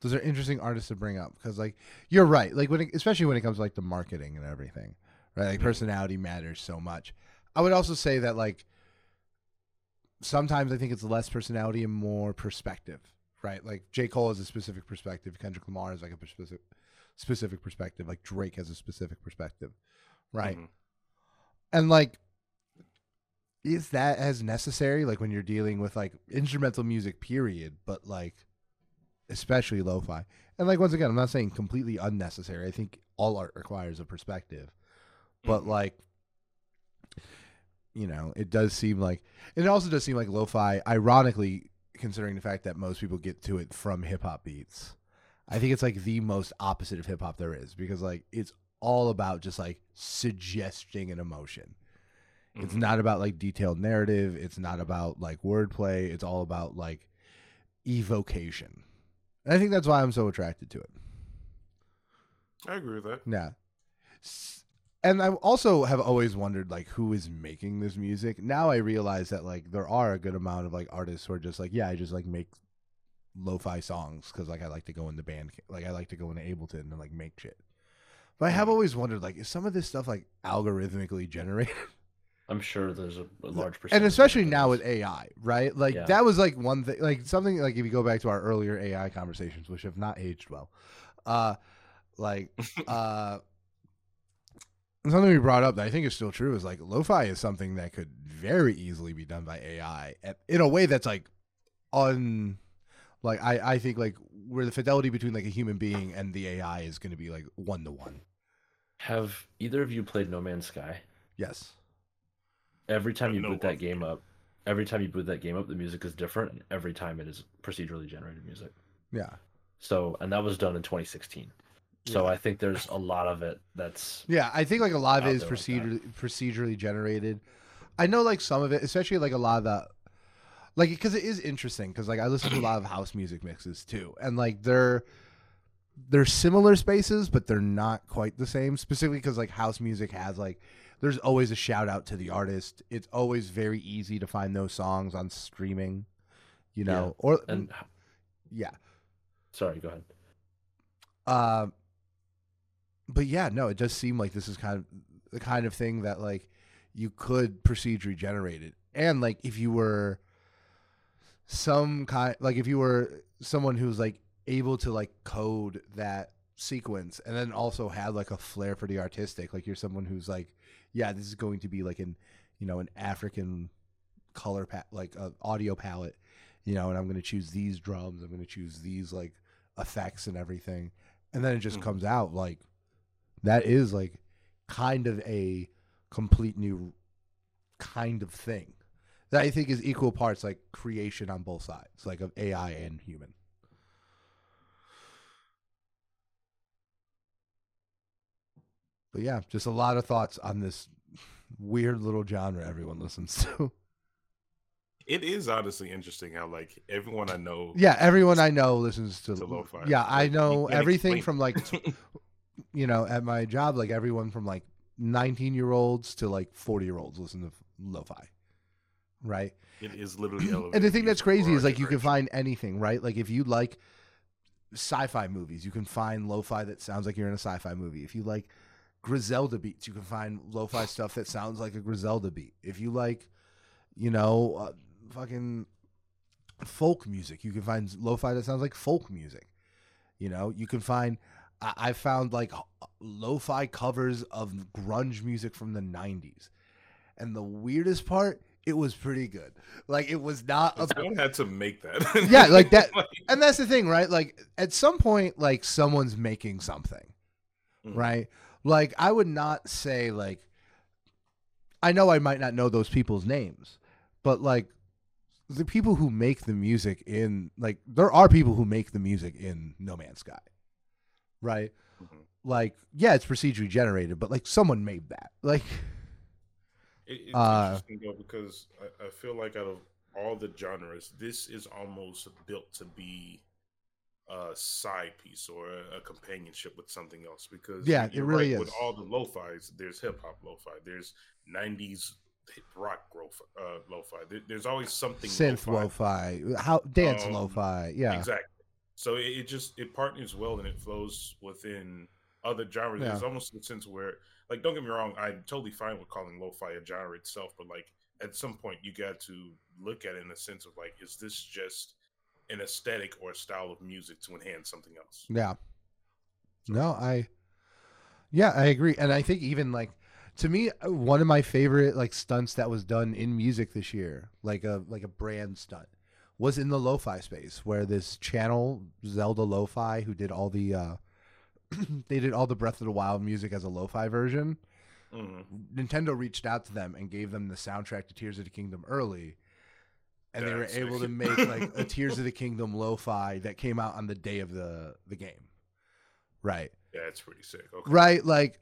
those are interesting artists to bring up because like you're right like when it, especially when it comes to like the marketing and everything right like Mhm. personality matters so much i would also say that like sometimes i think it's less personality and more perspective right? Like j. Cole has a specific perspective. Kendrick lamar has like a specific specific perspective. Like drake has a specific perspective right? Mhm. and like is that as necessary? Like when you're dealing with like instrumental music period but like especially lo-fi. And like once again i'm not saying completely unnecessary. I think all art requires a perspective. But Mhm. like you know it does seem like it also does seem like lo-fi ironically considering the fact that most people get to it from hip-hop beats i think it's like the most opposite of hip-hop there is because like it's all about just like suggesting an emotion it's Mhm. not about like detailed narrative. It's not about like wordplay. It's all about like evocation. And I think that's why I'm so attracted to it. I agree with that. Yeah. S- And I also have always wondered like who is making this music. Now I realize that like there are a good amount of like artists who are just like, yeah, I just like make lo-fi songs because like I like to go in the band, like I like to go into Ableton and like make shit. But I have Mhm. always wondered like is some of this stuff like algorithmically generated? [laughs] I'm sure there's a, a large percentage. and especially now with AI, right? Like Yeah. that was like one thing, like something like if you go back to our earlier AI conversations, which have not aged well, uh, like [laughs] uh, something we brought up that I think is still true is like lo-fi is something that could very easily be done by AI in a way that's like un, like I I think like where the fidelity between like a human being and the AI is going to be like one to one. Have either of you played No Man's Sky? Yes. Every time you know boot that game up, every time you boot that game up, the music is different. And every time it is procedurally generated music. Yeah. So, and that was done in 2016. So Yeah. I think there's a lot of it that's Yeah, I think like a lot of it is there like procedurally procedurally generated. I know like some of it, especially like a lot of the like because it is interesting because like I listen to a lot of house music mixes too, and like they're they're similar spaces, but they're not quite the same. Specifically because like house music has like there's always a shout out to the artist. It's always very easy to find those songs on streaming, you know, or and yeah. sorry, go ahead. Uh, but yeah, no, it does seem like this is kind of the kind of thing that like you could procedurally generate it, and like if you were some kind, like if you were someone who's like able to like code that sequence, and then also had like a flair for the artistic, like you're someone who's like, yeah, this is going to be like an, you know, an African color pa- like uh, audio palette, you know, and I'm going to choose these drums, I'm going to choose these like effects and everything and then it just Mhm. comes out like that is like kind of a complete new kind of thing that I think is equal parts like creation on both sides, like of AI and human. But yeah, just a lot of thoughts on this weird little genre everyone listens to. [laughs] It is honestly interesting how like everyone I know. yeah, everyone I know listens to. To lo-fi. Yeah, I Like, you know everything explain from like. [laughs] you know, at my job, like everyone from like 19 year olds to like 40 year olds listen to lo-fi, right? it is literally. [clears throat] and the thing that's crazy is like you can find anything, right? Like if you like sci-fi movies, you can find lo-fi that sounds like you're in a sci-fi movie. If you like Griselda beats, you can find lo-fi stuff that sounds like a Griselda beat. If you like, you know, uh, fucking folk music, you can find lo-fi that sounds like folk music. You know, you can find I, I found like lo-fi covers of grunge music from the '90s, and the weirdest part, it was pretty good. Like it was not a Someone had to make that. Yeah, like [laughs] that- and that's the thing, right? Like at some point, like someone's making something, Mhm. right? Like I would not say like I know I might not know those people's names, but like the people who make the music in like there are people who make the music in No Man's Sky, right? Mhm. Like yeah, it's procedurally generated, but like someone made that, [laughs] like. It, it's Uh, interesting though because I, I feel like out of all the genres, this is almost built to be a side piece or a, a companionship with something else. Because Yeah, it really right, With all the lo-fi's, there's hip hop lo-fi, there's '90s rock lo-fi. Uh, lo-fi. There, there's always something synth lo-fi. lo-fi, how dance Um, lo-fi, yeah, Exactly. So it, it just it partners well and it flows within other genres. Yeah. There's almost the sense where, like, don't get me wrong, I'm totally fine with calling lo-fi a genre itself, but like at some point you got to look at it in a sense of like, is this just an aesthetic or a style of music to enhance something else? Yeah. No, I Yeah, I agree. And I think even like to me uh, one of my favorite like stunts that was done in music this year, like a like a brand stunt, was in the lo-fi space where this channel Zelda Lo-Fi who did all the uh [clears throat] they did all the Breath of the Wild music as a lo-fi version. Mhm. Nintendo reached out to them and gave them the soundtrack to Tears of the Kingdom early. And they were able to [laughs] make like a Tears of the Kingdom lo-fi that came out on the day of the the game. Right. Yeah, it's pretty sick. Okay. Right? Like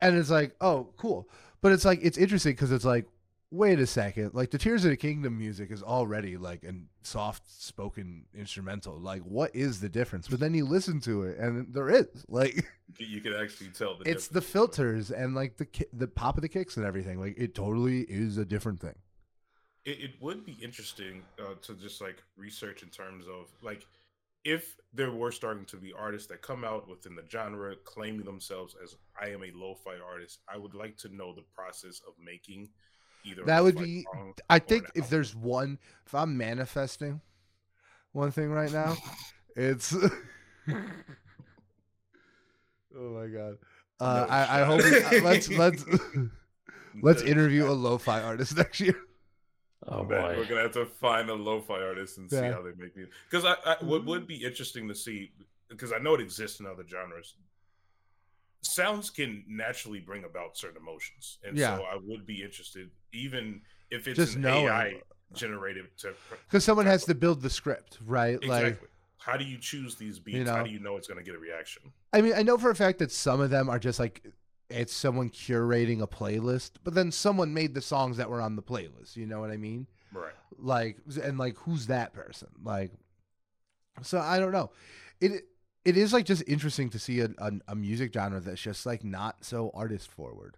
and it's like, "Oh, cool." But it's like it's interesting cuz it's like, "Wait a second. Like the Tears of the Kingdom music is already like a soft spoken instrumental. Like what is the difference?" But then you listen to it and there is. Like You- can actually tell the it's the filters and like the ki- the pop of the kicks and everything. Like it totally is a different thing. it, it would be interesting uh, to just like research in terms of like if there were starting to be artists that come out within the genre claiming themselves as I am a lo-fi artist, I would like to know the process of making either. That would lo-fi be- I think if there's one, if I'm manifesting one thing right now, [laughs] it's. [laughs] oh my god! Uh, No I, I hope we, uh, let's let's [laughs] let's interview a shot. lo-fi artist next year. Oh Man, boy. we're gonna have to find a lo-fi artist and see how they make it. Because I, I what would be interesting to see, because I know it exists in other genres. Sounds can naturally bring about certain emotions, and Yeah. so I would be interested, even if it's Just an knowing. AI generated to. Because someone has to build the script, right? Like, Exactly. How do you choose these beats? know. How do you know it's going to get a reaction? I mean, I know for a fact that some of them are just like it's someone curating a playlist, but then someone made the songs that were on the playlist. You know what I mean? Right. like and like who's that person like so i don't know it it is like just interesting to see a, a, a music genre that's just like not so artist forward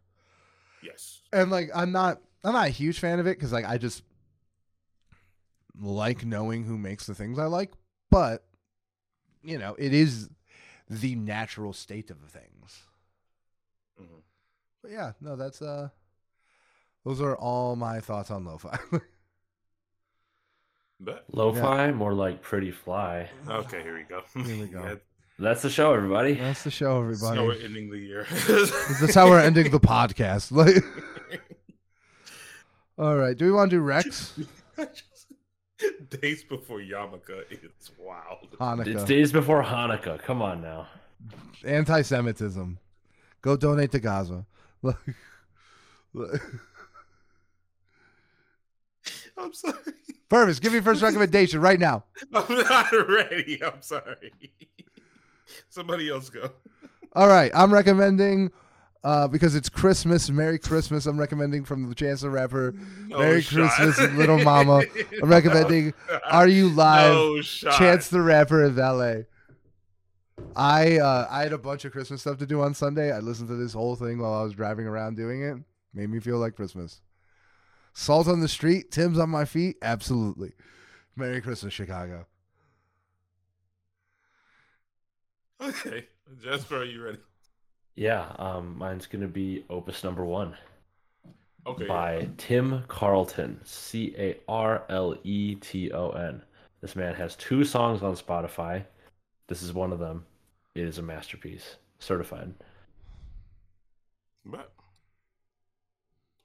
Yes. and like i'm not i'm not a huge fan of it because like i just like knowing who makes the things i like but you know it is the natural state of things Mhm. but yeah no that's uh those are all my thoughts on lo-fi [laughs] But Lo-fi, more like pretty fly. okay, here we go. Here we go. [laughs] Yeah, That's the show, everybody. that's the show everybody That's how we're ending the year. That's how we're ending the podcast. Like, [laughs] all right. Do we want to do Rex? [laughs] Days before Yarmulke is wild. Hanukkah. It's days before Hanukkah. Come on now. Anti-Semitism. Go donate to Gaza. Like- like- [laughs] I'm sorry. Purvis, give me your first recommendation right now. I'm not ready. I'm sorry. [laughs] Somebody else go. All right. I'm recommending, uh, because it's Christmas, Merry Christmas. I'm recommending from the Chance the Rapper. Merry shot. Christmas, Little Mama. [laughs] I'm recommending Are You Live? No. Chance the Rapper and Valet. I uh, I had a bunch of Christmas stuff to do on Sunday. I listened to this whole thing while I was driving around doing it. Made me feel like Christmas. Salt on the street, Timbs on my feet. Absolutely. Merry Christmas, Chicago. Okay, Jasper, are you ready? Yeah, um, mine's gonna be Opus number one Okay. by Tim Carleton, C A R L E T O N. This man has two songs on Spotify. This is one of them. it is a masterpiece, certified. Bet.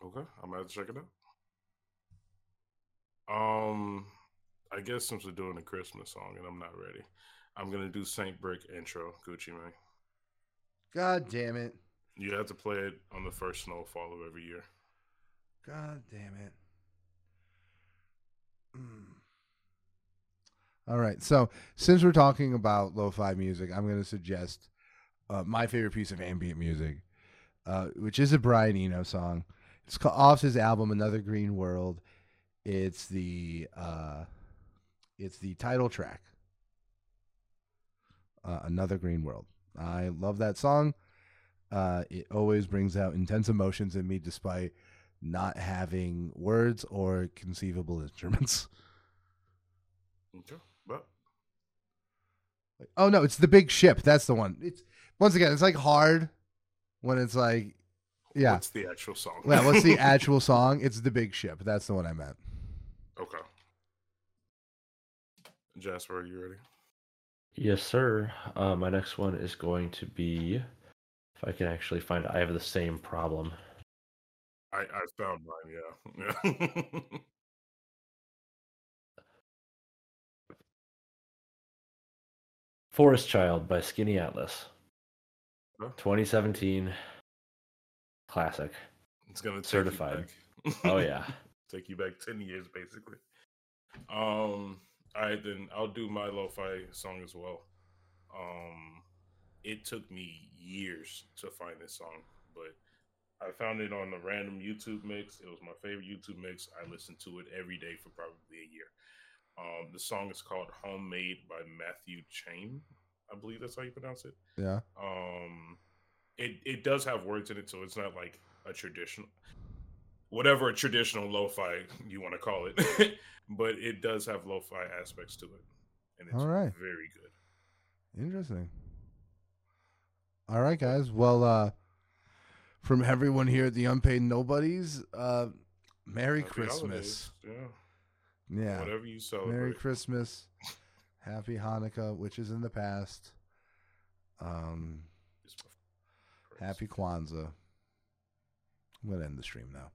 Okay, I'm gonna check it out. Um, I guess since we're doing a Christmas song and I'm not ready, I'm gonna do Saint Brick intro, Gucci Mane. God damn it. You have to play it on the first snowfall of every year. God damn it. Mm. All right. So, since we're talking about lo fi music, I'm going to suggest uh, my favorite piece of ambient music, uh, which is a Brian Eno song. It's ca- off his album Another Green World. It's the uh, it's the title track. Uh, Another Green World. I love that song. Uh, it always brings out intense emotions in me, despite not having words or conceivable instruments. [laughs] Okay, but Oh no, it's the big ship. That's the one. It's once again, it's like hard when it's like, yeah. what's the actual song? Yeah, what's the [laughs] actual song? It's the big ship. That's the one I meant. okay. Jasper, are you ready? Yes, sir. Uh, my next one is going to be, if I can actually find it, I have the same problem. I I found mine. Yeah. yeah. [laughs] Forest Child by Skinny Atlas. Huh? 2017. Classic. it's gonna take Certified. Oh, [laughs] yeah. take you back ten years, basically. Um. All right, then I'll do my lo-fi song as well. Um, it took me years to find this song, but I found it on a random YouTube mix. It was my favorite YouTube mix. I listened to it every day for probably a year. Um, the song is called "Homemade" by Matthew Chain. I believe that's how you pronounce it. Yeah. Um, it it does have words in it, so it's not like a traditional, whatever a traditional lo-fi you want to call it, [laughs] but it does have lo-fi aspects to it, and it's All right. very good. Interesting. All right, guys. Well, uh, from everyone here at the Unpaid Nobodies, uh, Merry Happy Christmas. holidays. yeah, Yeah. whatever you celebrate. Merry Christmas. [laughs] Happy Hanukkah, which is in the past. Um, happy Kwanzaa. I'm gonna end the stream now.